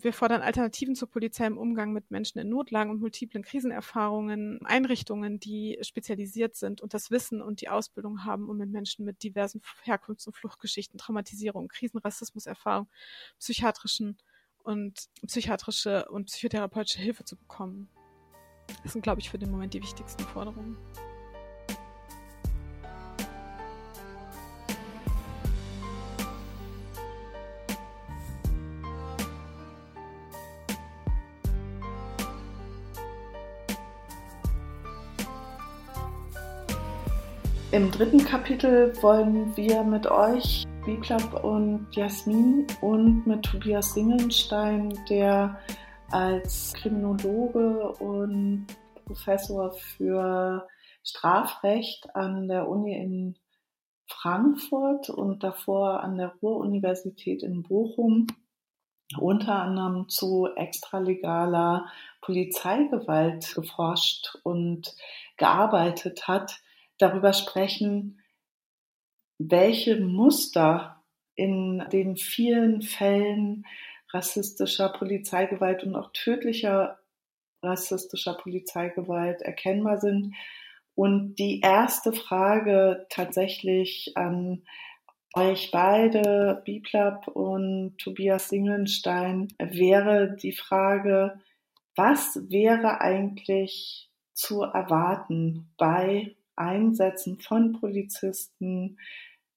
Wir fordern Alternativen zur Polizei im Umgang mit Menschen in Notlagen und multiplen Krisenerfahrungen, Einrichtungen, die spezialisiert sind und das Wissen und die Ausbildung haben, um mit Menschen mit diversen Herkunfts- und Fluchtgeschichten, Traumatisierung, Krisenrassismuserfahrung, psychiatrischen und psychiatrische und psychotherapeutische Hilfe zu bekommen. Das sind, glaube ich, für den Moment die wichtigsten Forderungen. Im dritten Kapitel wollen wir mit euch, Biklab und Jasmin und mit Tobias Singenstein, der als Kriminologe und Professor für Strafrecht an der Uni in Frankfurt und davor an der Ruhr-Universität in Bochum unter anderem zu extralegaler Polizeigewalt geforscht und gearbeitet hat, darüber sprechen, welche Muster in den vielen Fällen rassistischer Polizeigewalt und auch tödlicher rassistischer Polizeigewalt erkennbar sind. Und die erste Frage tatsächlich an euch beide, Biplab und Tobias Singenstein, wäre die Frage, was wäre eigentlich zu erwarten bei Einsätzen von Polizisten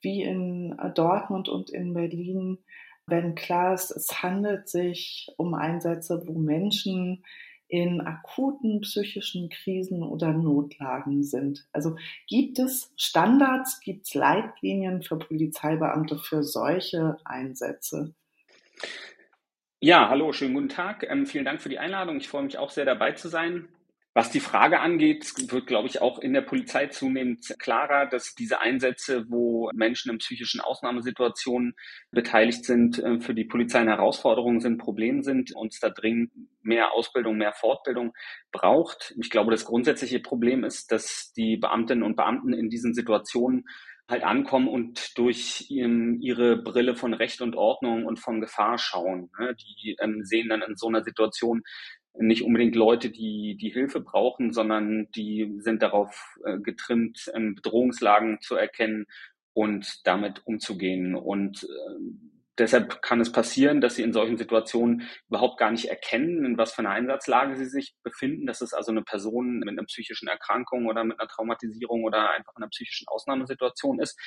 wie in äh, Dortmund und in Berlin, wenn klar ist, es handelt sich um Einsätze, wo Menschen in akuten psychischen Krisen oder Notlagen sind. Also gibt es Standards, gibt es Leitlinien für Polizeibeamte für solche Einsätze? Ja, hallo, schönen guten Tag. Ähm, vielen Dank für die Einladung. Ich freue mich auch sehr dabei zu sein. Was die Frage angeht, wird, glaube ich, auch in der Polizei zunehmend klarer, dass diese Einsätze, wo Menschen in psychischen Ausnahmesituationen beteiligt sind, äh, für die Polizei eine Herausforderung sind, Problem sind, uns da dringend mehr Ausbildung, mehr Fortbildung braucht. Ich glaube, das grundsätzliche Problem ist, dass die Beamtinnen und Beamten in diesen Situationen halt ankommen und durch ihre Brille von Recht und Ordnung und von Gefahr schauen. Ne? Die ähm, sehen dann in so einer Situation nicht unbedingt Leute, die die Hilfe brauchen, sondern die sind darauf äh, getrimmt, ähm, Bedrohungslagen zu erkennen und damit umzugehen. Und äh, deshalb kann es passieren, dass sie in solchen Situationen überhaupt gar nicht erkennen, in was für einer Einsatzlage sie sich befinden. Das ist also eine Person mit einer psychischen Erkrankung oder mit einer Traumatisierung oder einfach einer psychischen Ausnahmesituation ist.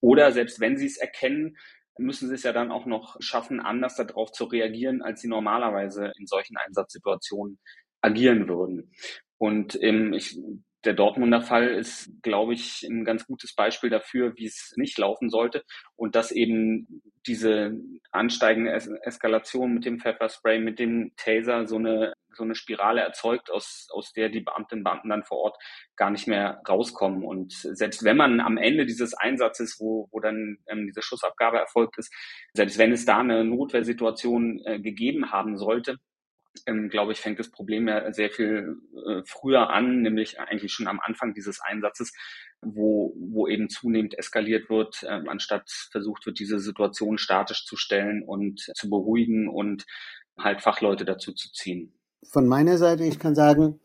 Oder selbst wenn sie es erkennen, müssen sie es ja dann auch noch schaffen, anders darauf zu reagieren, als sie normalerweise in solchen Einsatzsituationen agieren würden. Und ähm, ich, der Dortmunder Fall ist, glaube ich, ein ganz gutes Beispiel dafür, wie es nicht laufen sollte und dass eben diese ansteigende es Eskalation mit dem Pfefferspray, mit dem Taser so eine so eine Spirale erzeugt, aus, aus der die Beamtinnen und Beamten dann vor Ort gar nicht mehr rauskommen. Und selbst wenn man am Ende dieses Einsatzes, wo, wo dann ähm, diese Schussabgabe erfolgt ist, selbst wenn es da eine Notwehrsituation äh, gegeben haben sollte, ähm, glaube ich, fängt das Problem ja sehr viel äh, früher an, nämlich eigentlich schon am Anfang dieses Einsatzes, wo, wo eben zunehmend eskaliert wird, äh, anstatt versucht wird, diese Situation statisch zu stellen und zu beruhigen und halt Fachleute dazu zu ziehen. Von meiner Seite, ich kann sagen,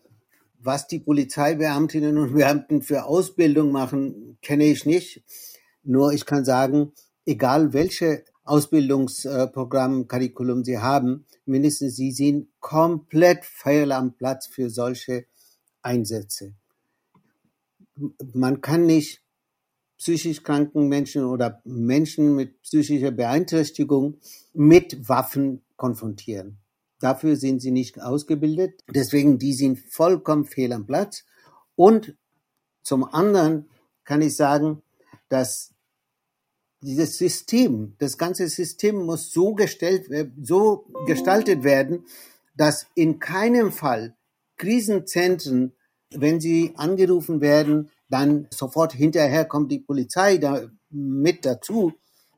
was die Polizeibeamtinnen und Beamten für Ausbildung machen, kenne ich nicht. Nur ich kann sagen, egal welche Ausbildungsprogramm, Curriculum Sie haben, mindestens Sie sind komplett fehl am Platz für solche Einsätze. Man kann nicht psychisch kranken Menschen oder Menschen mit psychischer Beeinträchtigung mit Waffen konfrontieren. Dafür sind sie nicht ausgebildet. Deswegen, die sind vollkommen fehl am Platz. Und zum anderen kann ich sagen, dass dieses System, das ganze System muss so gestellt, so gestaltet werden, dass in keinem Fall Krisenzentren, wenn sie angerufen werden, dann sofort hinterher kommt die Polizei da mit dazu.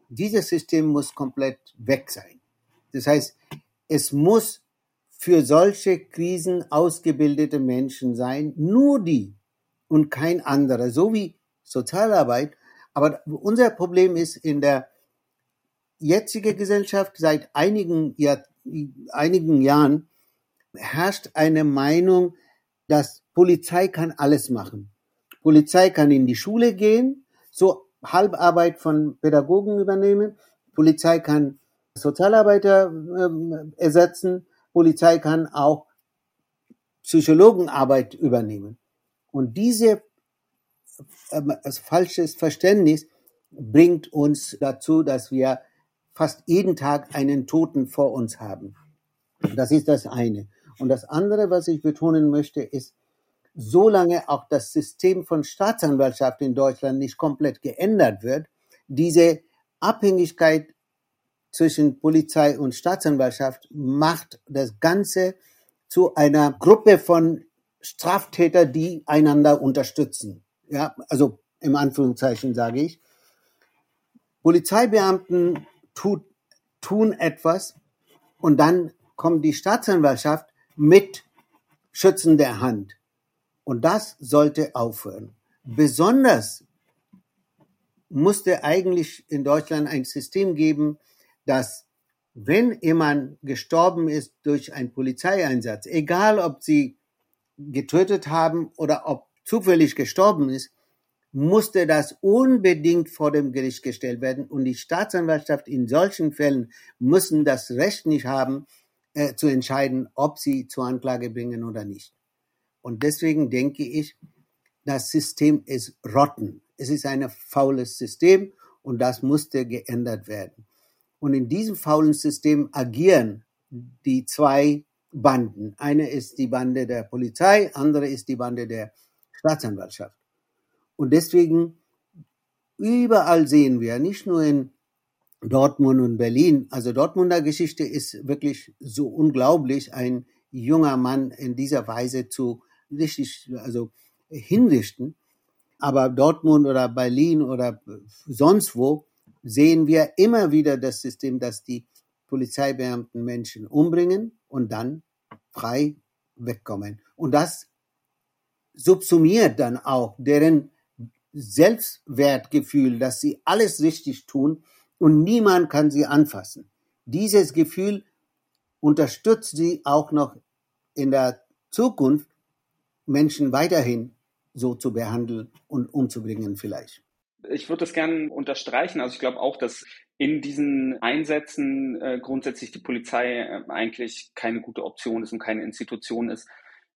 Dieses System muss komplett weg sein. Das heißt, es muss für solche Krisen ausgebildete Menschen sein, nur die und kein anderer, so wie Sozialarbeit aber unser Problem ist in der jetzigen Gesellschaft seit einigen, Jahr, einigen Jahren herrscht eine Meinung, dass Polizei kann alles machen. Polizei kann in die Schule gehen, so Halbarbeit von Pädagogen übernehmen. Polizei kann Sozialarbeiter äh, ersetzen. Polizei kann auch Psychologenarbeit übernehmen. Und diese ähm, falsches Verständnis bringt uns dazu, dass wir fast jeden Tag einen Toten vor uns haben. Das ist das eine. Und das andere, was ich betonen möchte, ist, solange auch das System von Staatsanwaltschaft in Deutschland nicht komplett geändert wird, diese Abhängigkeit zwischen Polizei und Staatsanwaltschaft macht das Ganze zu einer Gruppe von Straftäter, die einander unterstützen ja, also im Anführungszeichen sage ich, Polizeibeamten tut, tun etwas und dann kommt die Staatsanwaltschaft mit schützender Hand. Und das sollte aufhören. Besonders musste eigentlich in Deutschland ein System geben, dass wenn jemand gestorben ist durch einen Polizeieinsatz, egal ob sie getötet haben oder ob zufällig gestorben ist, musste das unbedingt vor dem Gericht gestellt werden. Und die Staatsanwaltschaft in solchen Fällen müssen das Recht nicht haben, äh, zu entscheiden, ob sie zur Anklage bringen oder nicht. Und deswegen denke ich, das System ist rotten. Es ist ein faules System und das musste geändert werden. Und in diesem faulen System agieren die zwei Banden. Eine ist die Bande der Polizei, andere ist die Bande der Staatsanwaltschaft. Und deswegen überall sehen wir, nicht nur in Dortmund und Berlin, also Dortmunder Geschichte ist wirklich so unglaublich, ein junger Mann in dieser Weise zu richtig, also hinrichten. Aber Dortmund oder Berlin oder sonst wo sehen wir immer wieder das System, dass die Polizeibeamten Menschen umbringen und dann frei wegkommen. Und das subsumiert dann auch deren Selbstwertgefühl, dass sie alles richtig tun und niemand kann sie anfassen. Dieses Gefühl unterstützt sie auch noch in der Zukunft, Menschen weiterhin so zu behandeln und umzubringen vielleicht. Ich würde das gerne unterstreichen. Also ich glaube auch, dass in diesen Einsätzen äh, grundsätzlich die Polizei äh, eigentlich keine gute Option ist und keine Institution ist,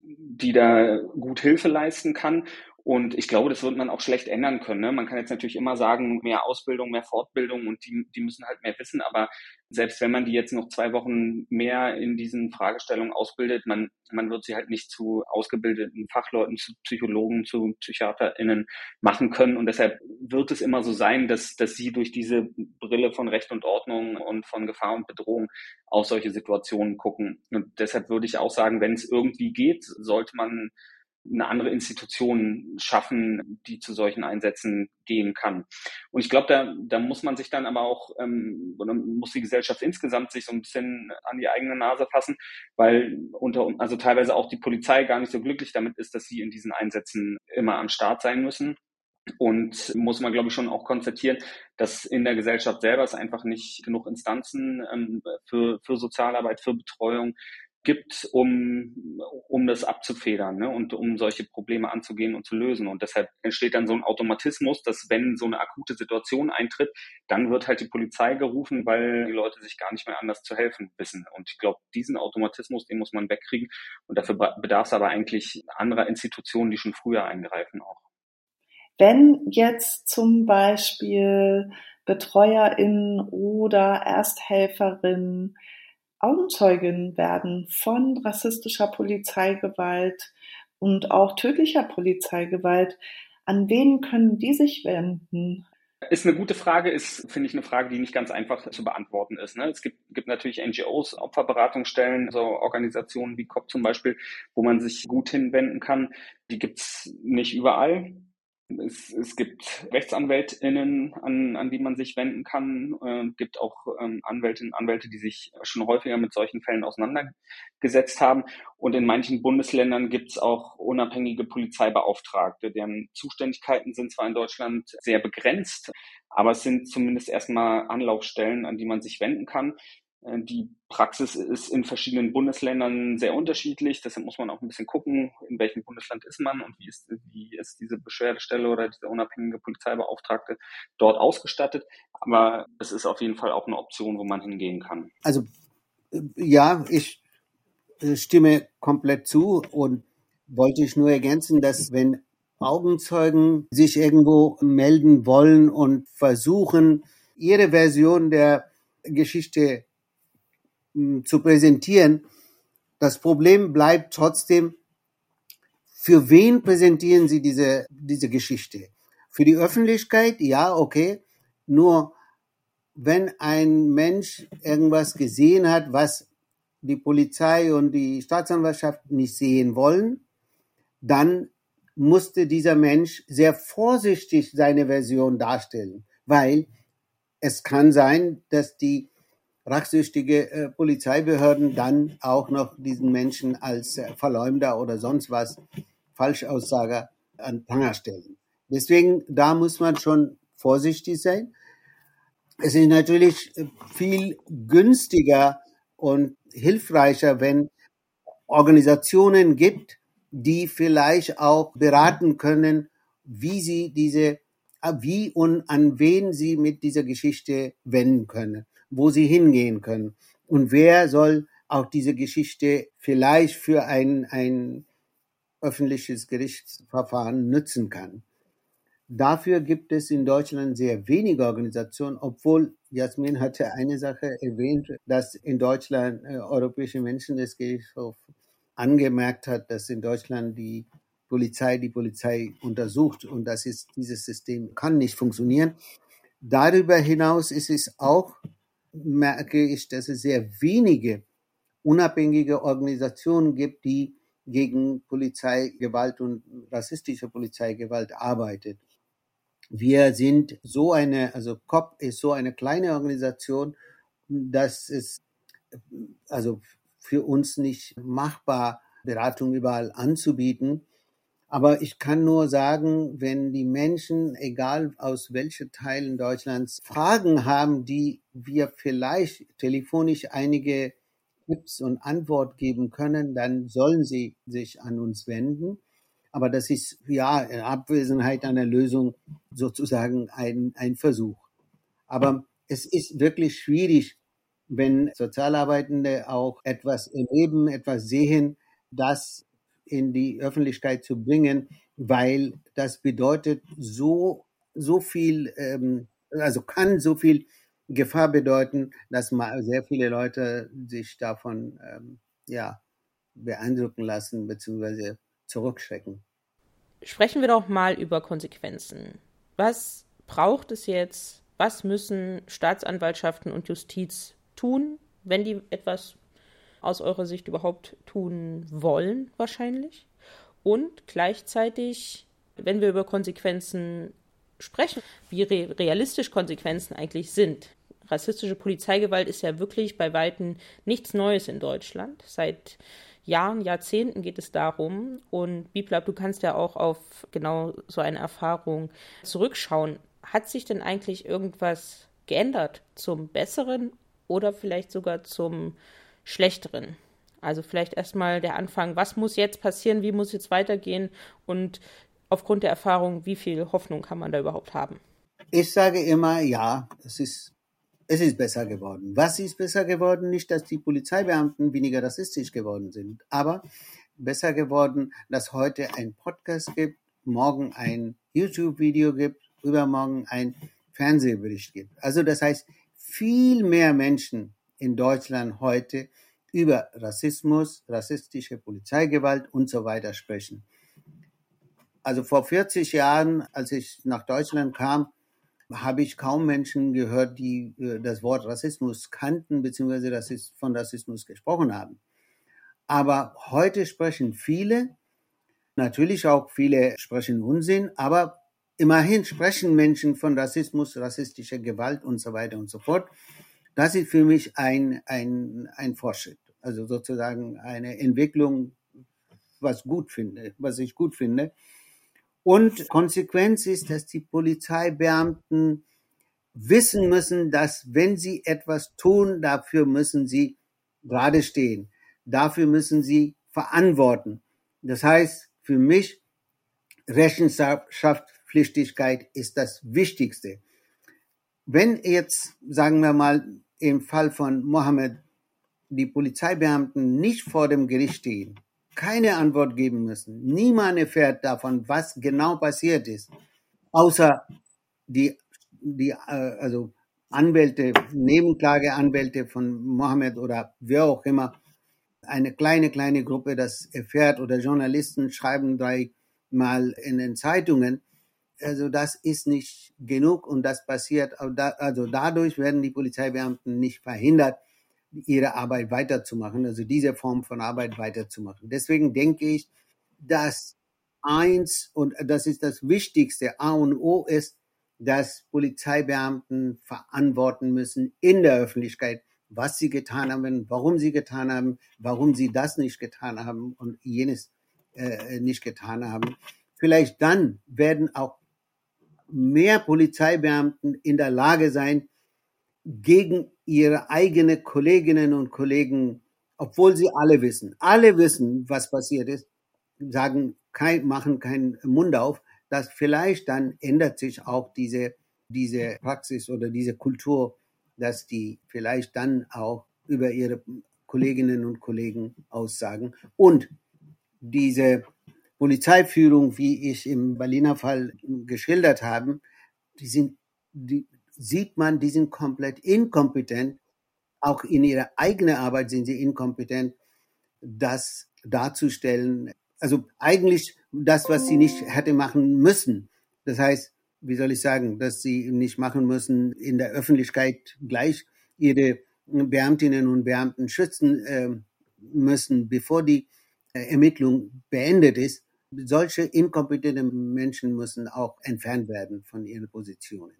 die da gut Hilfe leisten kann. Und ich glaube, das wird man auch schlecht ändern können. Ne? Man kann jetzt natürlich immer sagen, mehr Ausbildung, mehr Fortbildung und die, die müssen halt mehr wissen. Aber selbst wenn man die jetzt noch zwei Wochen mehr in diesen Fragestellungen ausbildet, man, man wird sie halt nicht zu ausgebildeten Fachleuten, zu Psychologen, zu PsychiaterInnen machen können. Und deshalb wird es immer so sein, dass, dass sie durch diese Brille von Recht und Ordnung und von Gefahr und Bedrohung auf solche Situationen gucken. Und deshalb würde ich auch sagen, wenn es irgendwie geht, sollte man eine andere Institution schaffen, die zu solchen Einsätzen gehen kann. Und ich glaube, da, da muss man sich dann aber auch, ähm, oder muss die Gesellschaft insgesamt sich so ein bisschen an die eigene Nase fassen, weil unter, also teilweise auch die Polizei gar nicht so glücklich damit ist, dass sie in diesen Einsätzen immer am Start sein müssen. Und muss man, glaube ich, schon auch konstatieren, dass in der Gesellschaft selber es einfach nicht genug Instanzen ähm, für, für Sozialarbeit, für Betreuung gibt, um, um das abzufedern ne, und um solche Probleme anzugehen und zu lösen. Und deshalb entsteht dann so ein Automatismus, dass wenn so eine akute Situation eintritt, dann wird halt die Polizei gerufen, weil die Leute sich gar nicht mehr anders zu helfen wissen. Und ich glaube, diesen Automatismus, den muss man wegkriegen. Und dafür bedarf es aber eigentlich anderer Institutionen, die schon früher eingreifen auch. Wenn jetzt zum Beispiel BetreuerInnen oder ErsthelferInnen Augenzeugin werden von rassistischer Polizeigewalt und auch tödlicher Polizeigewalt. An wen können die sich wenden? Ist eine gute Frage, ist, finde ich, eine Frage, die nicht ganz einfach zu beantworten ist. Ne? Es gibt, gibt natürlich NGOs, Opferberatungsstellen, also Organisationen wie COP zum Beispiel, wo man sich gut hinwenden kann. Die gibt's nicht überall. Es, es gibt RechtsanwältInnen, an, an die man sich wenden kann. Äh, gibt auch ähm, Anwältinnen Anwälte, die sich schon häufiger mit solchen Fällen auseinandergesetzt haben. Und in manchen Bundesländern gibt es auch unabhängige Polizeibeauftragte, deren Zuständigkeiten sind zwar in Deutschland sehr begrenzt, aber es sind zumindest erstmal Anlaufstellen, an die man sich wenden kann. Äh, die Praxis ist in verschiedenen Bundesländern sehr unterschiedlich. Deshalb muss man auch ein bisschen gucken, in welchem Bundesland ist man und wie ist, wie ist diese Beschwerdestelle oder diese unabhängige Polizeibeauftragte dort ausgestattet. Aber es ist auf jeden Fall auch eine Option, wo man hingehen kann. Also äh, ja, ich äh, stimme komplett zu und wollte ich nur ergänzen, dass wenn Augenzeugen sich irgendwo melden wollen und versuchen, ihre Version der Geschichte zu präsentieren. Das Problem bleibt trotzdem, für wen präsentieren Sie diese, diese Geschichte? Für die Öffentlichkeit? Ja, okay. Nur wenn ein Mensch irgendwas gesehen hat, was die Polizei und die Staatsanwaltschaft nicht sehen wollen, dann musste dieser Mensch sehr vorsichtig seine Version darstellen, weil es kann sein, dass die rachsüchtige äh, Polizeibehörden dann auch noch diesen Menschen als äh, Verleumder oder sonst was Falschaussager an Pranger stellen. Deswegen, da muss man schon vorsichtig sein. Es ist natürlich äh, viel günstiger und hilfreicher, wenn Organisationen gibt, die vielleicht auch beraten können, wie sie diese, wie und an wen sie mit dieser Geschichte wenden können wo sie hingehen können. Und wer soll auch diese Geschichte vielleicht für ein, ein öffentliches Gerichtsverfahren nützen kann. Dafür gibt es in Deutschland sehr wenige Organisationen, obwohl Jasmin hatte eine Sache erwähnt, dass in Deutschland äh, Europäische Menschenrechtsgerichtshof angemerkt hat, dass in Deutschland die Polizei die Polizei untersucht und das ist dieses System kann nicht funktionieren. Darüber hinaus ist es auch merke ich, dass es sehr wenige unabhängige Organisationen gibt, die gegen Polizeigewalt und rassistische Polizeigewalt arbeitet. Wir sind so eine, also COP ist so eine kleine Organisation, dass es also für uns nicht machbar, Beratung überall anzubieten. Aber ich kann nur sagen, wenn die Menschen, egal aus welchen Teilen Deutschlands, Fragen haben, die wir vielleicht telefonisch einige Tipps und Antwort geben können, dann sollen sie sich an uns wenden. Aber das ist ja in Abwesenheit einer Lösung sozusagen ein, ein Versuch. Aber es ist wirklich schwierig, wenn Sozialarbeitende auch etwas erleben, etwas sehen, das in die Öffentlichkeit zu bringen, weil das bedeutet so, so viel, ähm, also kann so viel Gefahr bedeuten, dass sehr viele Leute sich davon ähm, ja, beeindrucken lassen bzw. zurückschrecken. Sprechen wir doch mal über Konsequenzen. Was braucht es jetzt? Was müssen Staatsanwaltschaften und Justiz tun, wenn die etwas aus eurer Sicht überhaupt tun wollen, wahrscheinlich? Und gleichzeitig, wenn wir über Konsequenzen sprechen, wie re realistisch Konsequenzen eigentlich sind rassistische Polizeigewalt ist ja wirklich bei Weitem nichts Neues in Deutschland. Seit Jahren, Jahrzehnten geht es darum. Und Biblab, du kannst ja auch auf genau so eine Erfahrung zurückschauen. Hat sich denn eigentlich irgendwas geändert zum Besseren oder vielleicht sogar zum Schlechteren? Also vielleicht erstmal der Anfang, was muss jetzt passieren, wie muss jetzt weitergehen und aufgrund der Erfahrung, wie viel Hoffnung kann man da überhaupt haben? Ich sage immer, ja, es ist es ist besser geworden. Was ist besser geworden? Nicht, dass die Polizeibeamten weniger rassistisch geworden sind, aber besser geworden, dass heute ein Podcast gibt, morgen ein YouTube-Video gibt, übermorgen ein Fernsehbericht gibt. Also das heißt, viel mehr Menschen in Deutschland heute über Rassismus, rassistische Polizeigewalt und so weiter sprechen. Also vor 40 Jahren, als ich nach Deutschland kam, habe ich kaum Menschen gehört, die äh, das Wort Rassismus kannten bzw. Von Rassismus gesprochen haben. Aber heute sprechen viele, natürlich auch viele sprechen Unsinn, aber immerhin sprechen Menschen von Rassismus, rassistischer Gewalt und so weiter und so fort. Das ist für mich ein, ein, ein Fortschritt, also sozusagen eine Entwicklung, was gut finde, was ich gut finde. Und Konsequenz ist, dass die Polizeibeamten wissen müssen, dass wenn sie etwas tun, dafür müssen sie gerade stehen. Dafür müssen sie verantworten. Das heißt, für mich, Rechenschaftspflichtigkeit ist das Wichtigste. Wenn jetzt, sagen wir mal, im Fall von Mohammed die Polizeibeamten nicht vor dem Gericht stehen, keine Antwort geben müssen. Niemand erfährt davon, was genau passiert ist, außer die, die äh, also Anwälte, Nebenklageanwälte von Mohammed oder wer auch immer. Eine kleine, kleine Gruppe das erfährt oder Journalisten schreiben drei Mal in den Zeitungen. Also das ist nicht genug und das passiert, also dadurch werden die Polizeibeamten nicht verhindert, ihre Arbeit weiterzumachen, also diese Form von Arbeit weiterzumachen. Deswegen denke ich, dass eins, und das ist das Wichtigste, A und O ist, dass Polizeibeamten verantworten müssen in der Öffentlichkeit, was sie getan haben, warum sie getan haben, warum sie das nicht getan haben und jenes äh, nicht getan haben. Vielleicht dann werden auch mehr Polizeibeamten in der Lage sein, gegen ihre eigenen Kolleginnen und Kollegen, obwohl sie alle wissen, alle wissen, was passiert ist, sagen, kein, machen keinen Mund auf, dass vielleicht dann ändert sich auch diese, diese Praxis oder diese Kultur, dass die vielleicht dann auch über ihre Kolleginnen und Kollegen aussagen. Und diese Polizeiführung, wie ich im Berliner Fall geschildert habe, die sind, die, sieht man, die sind komplett inkompetent. Auch in ihrer eigenen Arbeit sind sie inkompetent, das darzustellen. Also eigentlich das, was sie nicht hätte machen müssen. Das heißt, wie soll ich sagen, dass sie nicht machen müssen, in der Öffentlichkeit gleich ihre Beamtinnen und Beamten schützen äh, müssen, bevor die Ermittlung beendet ist. Solche inkompetenten Menschen müssen auch entfernt werden von ihren Positionen.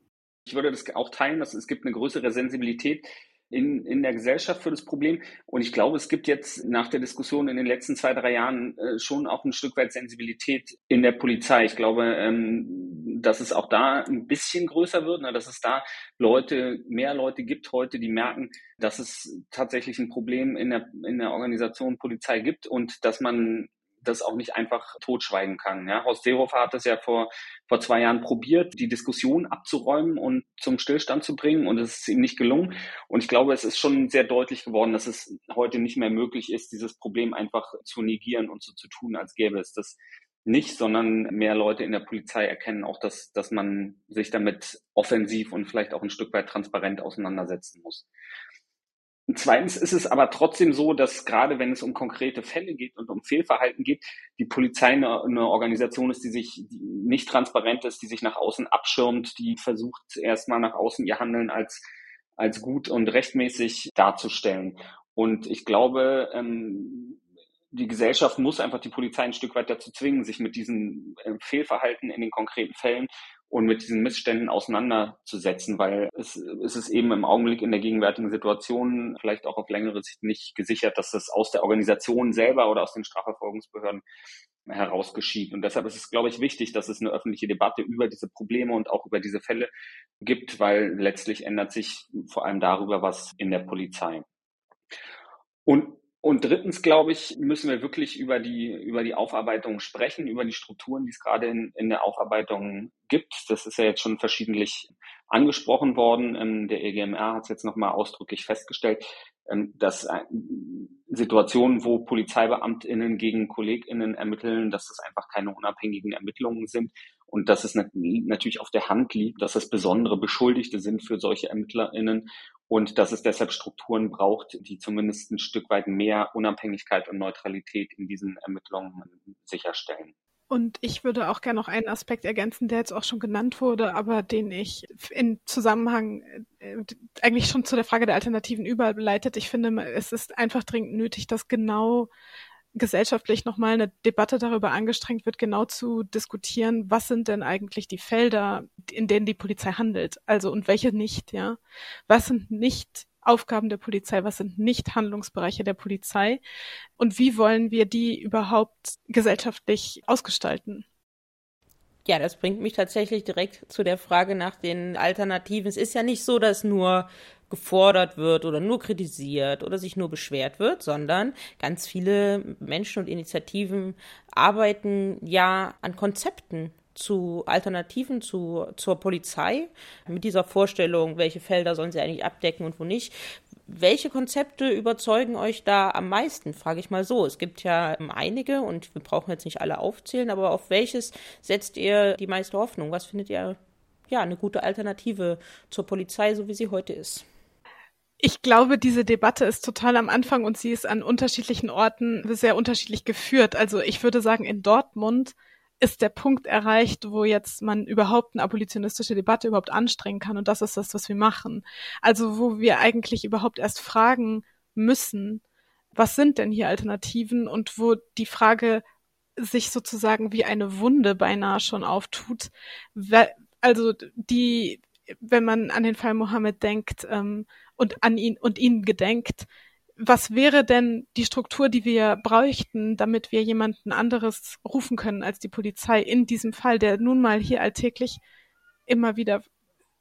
Ich würde das auch teilen, dass es gibt eine größere Sensibilität in, in der Gesellschaft für das Problem. Und ich glaube, es gibt jetzt nach der Diskussion in den letzten zwei, drei Jahren äh, schon auch ein Stück weit Sensibilität in der Polizei. Ich glaube, ähm, dass es auch da ein bisschen größer wird, ne, dass es da Leute, mehr Leute gibt heute, die merken, dass es tatsächlich ein Problem in der, in der Organisation Polizei gibt und dass man das auch nicht einfach totschweigen kann. Ja, Horst Seehofer hat das ja vor, vor zwei Jahren probiert, die Diskussion abzuräumen und zum Stillstand zu bringen und es ist ihm nicht gelungen. Und ich glaube, es ist schon sehr deutlich geworden, dass es heute nicht mehr möglich ist, dieses Problem einfach zu negieren und so zu tun, als gäbe es das nicht, sondern mehr Leute in der Polizei erkennen auch, dass, dass man sich damit offensiv und vielleicht auch ein Stück weit transparent auseinandersetzen muss. Zweitens ist es aber trotzdem so, dass gerade wenn es um konkrete Fälle geht und um Fehlverhalten geht, die Polizei eine, eine Organisation ist, die sich die nicht transparent ist, die sich nach außen abschirmt, die versucht erstmal nach außen ihr Handeln als, als gut und rechtmäßig darzustellen. Und ich glaube, ähm, die Gesellschaft muss einfach die Polizei ein Stück weit dazu zwingen, sich mit diesen äh, Fehlverhalten in den konkreten Fällen und mit diesen Missständen auseinanderzusetzen, weil es, es ist eben im Augenblick in der gegenwärtigen Situation vielleicht auch auf längere Sicht nicht gesichert, dass das aus der Organisation selber oder aus den Strafverfolgungsbehörden heraus geschieht. Und deshalb ist es, glaube ich, wichtig, dass es eine öffentliche Debatte über diese Probleme und auch über diese Fälle gibt, weil letztlich ändert sich vor allem darüber was in der Polizei. Und und drittens, glaube ich, müssen wir wirklich über die, über die Aufarbeitung sprechen, über die Strukturen, die es gerade in, in der Aufarbeitung gibt. Das ist ja jetzt schon verschiedentlich angesprochen worden. Ähm, der EGMR hat es jetzt nochmal ausdrücklich festgestellt, ähm, dass äh, Situationen, wo PolizeibeamtInnen gegen KollegInnen ermitteln, dass das einfach keine unabhängigen Ermittlungen sind und dass es natürlich auf der Hand liegt, dass es besondere Beschuldigte sind für solche ErmittlerInnen und dass es deshalb Strukturen braucht, die zumindest ein Stück weit mehr Unabhängigkeit und Neutralität in diesen Ermittlungen sicherstellen. Und ich würde auch gerne noch einen Aspekt ergänzen, der jetzt auch schon genannt wurde, aber den ich in Zusammenhang äh, eigentlich schon zu der Frage der Alternativen überleitet. Ich finde, es ist einfach dringend nötig, dass genau gesellschaftlich nochmal eine Debatte darüber angestrengt wird, genau zu diskutieren, was sind denn eigentlich die Felder, in denen die Polizei handelt, also und welche nicht, ja. Was sind nicht Aufgaben der Polizei, was sind nicht Handlungsbereiche der Polizei und wie wollen wir die überhaupt gesellschaftlich ausgestalten? Ja, das bringt mich tatsächlich direkt zu der Frage nach den Alternativen. Es ist ja nicht so, dass nur gefordert wird oder nur kritisiert oder sich nur beschwert wird, sondern ganz viele Menschen und Initiativen arbeiten ja an Konzepten zu Alternativen zu, zur Polizei mit dieser Vorstellung, welche Felder sollen sie eigentlich abdecken und wo nicht. Welche Konzepte überzeugen euch da am meisten, frage ich mal so. Es gibt ja einige und wir brauchen jetzt nicht alle aufzählen, aber auf welches setzt ihr die meiste Hoffnung? Was findet ihr ja eine gute Alternative zur Polizei, so wie sie heute ist? Ich glaube, diese Debatte ist total am Anfang und sie ist an unterschiedlichen Orten sehr unterschiedlich geführt. Also ich würde sagen, in Dortmund ist der Punkt erreicht, wo jetzt man überhaupt eine abolitionistische Debatte überhaupt anstrengen kann. Und das ist das, was wir machen. Also wo wir eigentlich überhaupt erst fragen müssen, was sind denn hier Alternativen und wo die Frage sich sozusagen wie eine Wunde beinahe schon auftut. Also die, wenn man an den Fall Mohammed denkt, ähm, und an ihn und ihn gedenkt. Was wäre denn die Struktur, die wir bräuchten, damit wir jemanden anderes rufen können als die Polizei in diesem Fall, der nun mal hier alltäglich immer wieder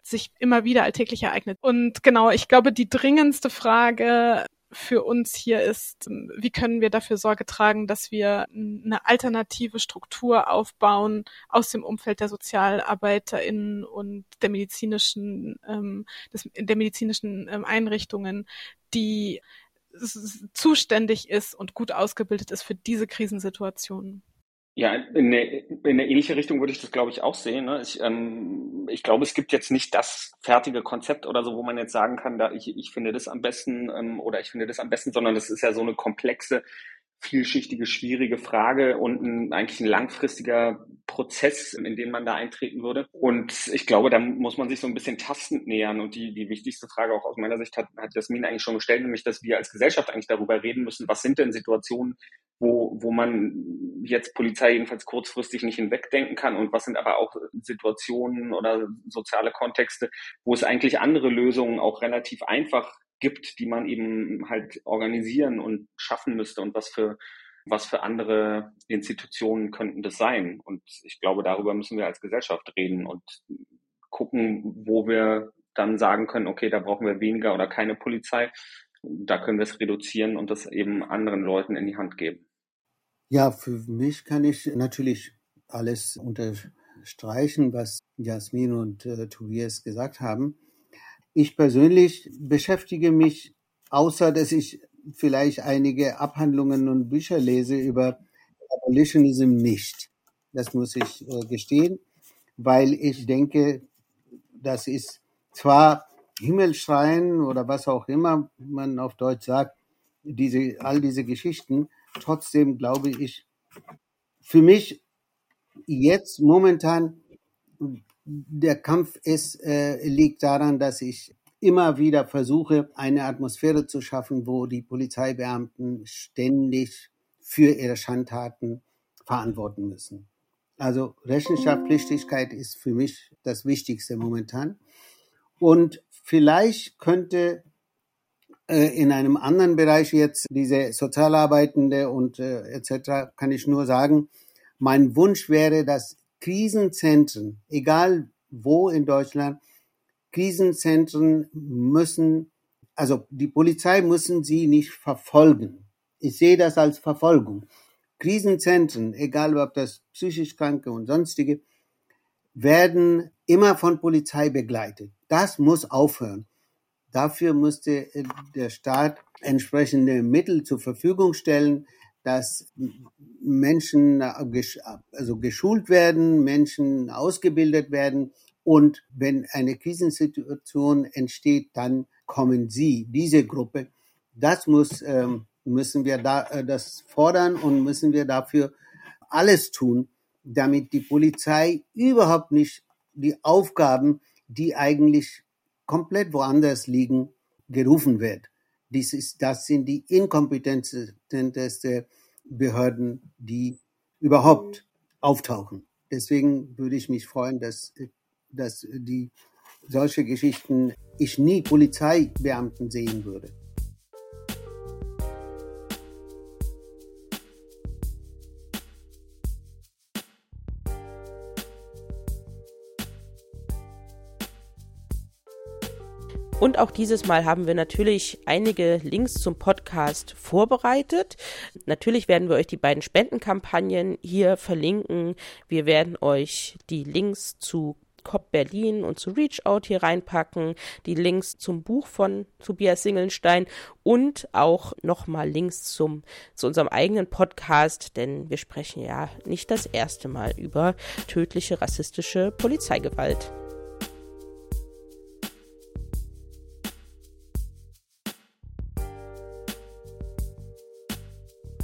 sich immer wieder alltäglich ereignet. Und genau, ich glaube, die dringendste Frage für uns hier ist, wie können wir dafür Sorge tragen, dass wir eine alternative Struktur aufbauen aus dem Umfeld der SozialarbeiterInnen und der medizinischen, ähm, des, der medizinischen ähm, Einrichtungen, die zuständig ist und gut ausgebildet ist für diese Krisensituationen. Ja, in eine, in eine ähnliche Richtung würde ich das, glaube ich, auch sehen. Ne? Ich, ähm, ich glaube, es gibt jetzt nicht das fertige Konzept oder so, wo man jetzt sagen kann, da ich, ich finde das am besten ähm, oder ich finde das am besten, sondern das ist ja so eine komplexe vielschichtige, schwierige Frage und ein, eigentlich ein langfristiger Prozess, in den man da eintreten würde. Und ich glaube, da muss man sich so ein bisschen tastend nähern. Und die, die wichtigste Frage auch aus meiner Sicht hat, hat Jasmin eigentlich schon gestellt, nämlich, dass wir als Gesellschaft eigentlich darüber reden müssen, was sind denn Situationen, wo, wo man jetzt Polizei jedenfalls kurzfristig nicht hinwegdenken kann und was sind aber auch Situationen oder soziale Kontexte, wo es eigentlich andere Lösungen auch relativ einfach gibt, die man eben halt organisieren und schaffen müsste und was für was für andere Institutionen könnten das sein? Und ich glaube, darüber müssen wir als Gesellschaft reden und gucken, wo wir dann sagen können, okay, da brauchen wir weniger oder keine Polizei. Da können wir es reduzieren und das eben anderen Leuten in die Hand geben. Ja, für mich kann ich natürlich alles unterstreichen, was Jasmin und äh, Tobias gesagt haben. Ich persönlich beschäftige mich, außer dass ich vielleicht einige Abhandlungen und Bücher lese über Abolitionism nicht. Das muss ich äh, gestehen, weil ich denke, das ist zwar Himmelschreien oder was auch immer man auf Deutsch sagt, diese, all diese Geschichten, trotzdem glaube ich, für mich jetzt momentan der Kampf ist, äh, liegt daran, dass ich immer wieder versuche, eine Atmosphäre zu schaffen, wo die Polizeibeamten ständig für ihre Schandtaten verantworten müssen. Also Rechenschaftspflichtigkeit ist für mich das Wichtigste momentan. Und vielleicht könnte äh, in einem anderen Bereich jetzt diese Sozialarbeitende und äh, etc. kann ich nur sagen, mein Wunsch wäre, dass Krisenzentren, egal wo in Deutschland, Krisenzentren müssen, also die Polizei müssen sie nicht verfolgen. Ich sehe das als Verfolgung. Krisenzentren, egal ob das psychisch Kranke und sonstige, werden immer von Polizei begleitet. Das muss aufhören. Dafür musste äh, der Staat entsprechende Mittel zur Verfügung stellen, dass Menschen äh, also geschult werden, Menschen ausgebildet werden und wenn eine Krisensituation entsteht, dann kommen sie, diese Gruppe. Das muss, ähm, müssen wir da, äh, das fordern und müssen wir dafür alles tun, damit die Polizei überhaupt nicht die Aufgaben, die eigentlich komplett woanders liegen, gerufen wird. Dies ist, das sind die inkompetenteste Behörden, die überhaupt auftauchen. Deswegen würde ich mich freuen, dass, dass die solche Geschichten ich nie Polizeibeamten sehen würde. Und auch dieses Mal haben wir natürlich einige Links zum Podcast vorbereitet. Natürlich werden wir euch die beiden Spendenkampagnen hier verlinken. Wir werden euch die Links zu COP Berlin und zu Reach Out hier reinpacken, die Links zum Buch von Tobias Singelstein und auch nochmal Links zum, zu unserem eigenen Podcast, denn wir sprechen ja nicht das erste Mal über tödliche rassistische Polizeigewalt.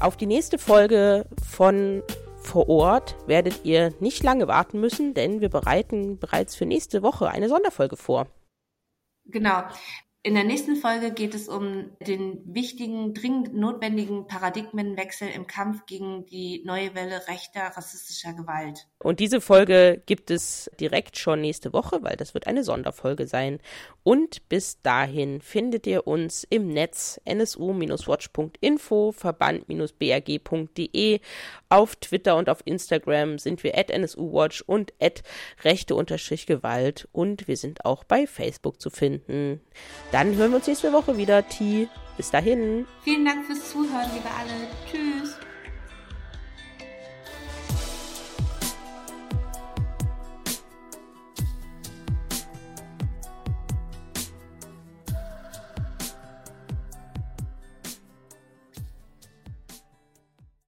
Auf die nächste Folge von vor Ort werdet ihr nicht lange warten müssen, denn wir bereiten bereits für nächste Woche eine Sonderfolge vor. Genau. In der nächsten Folge geht es um den wichtigen, dringend notwendigen Paradigmenwechsel im Kampf gegen die neue Welle rechter, rassistischer Gewalt. Und diese Folge gibt es direkt schon nächste Woche, weil das wird eine Sonderfolge sein. Und bis dahin findet ihr uns im Netz nsu-watch.info, verband-brg.de. Auf Twitter und auf Instagram sind wir at nsuwatch und at rechte-gewalt. Und wir sind auch bei Facebook zu finden. Dann hören wir uns nächste Woche wieder. T. Bis dahin. Vielen Dank fürs Zuhören, liebe alle. Tschüss.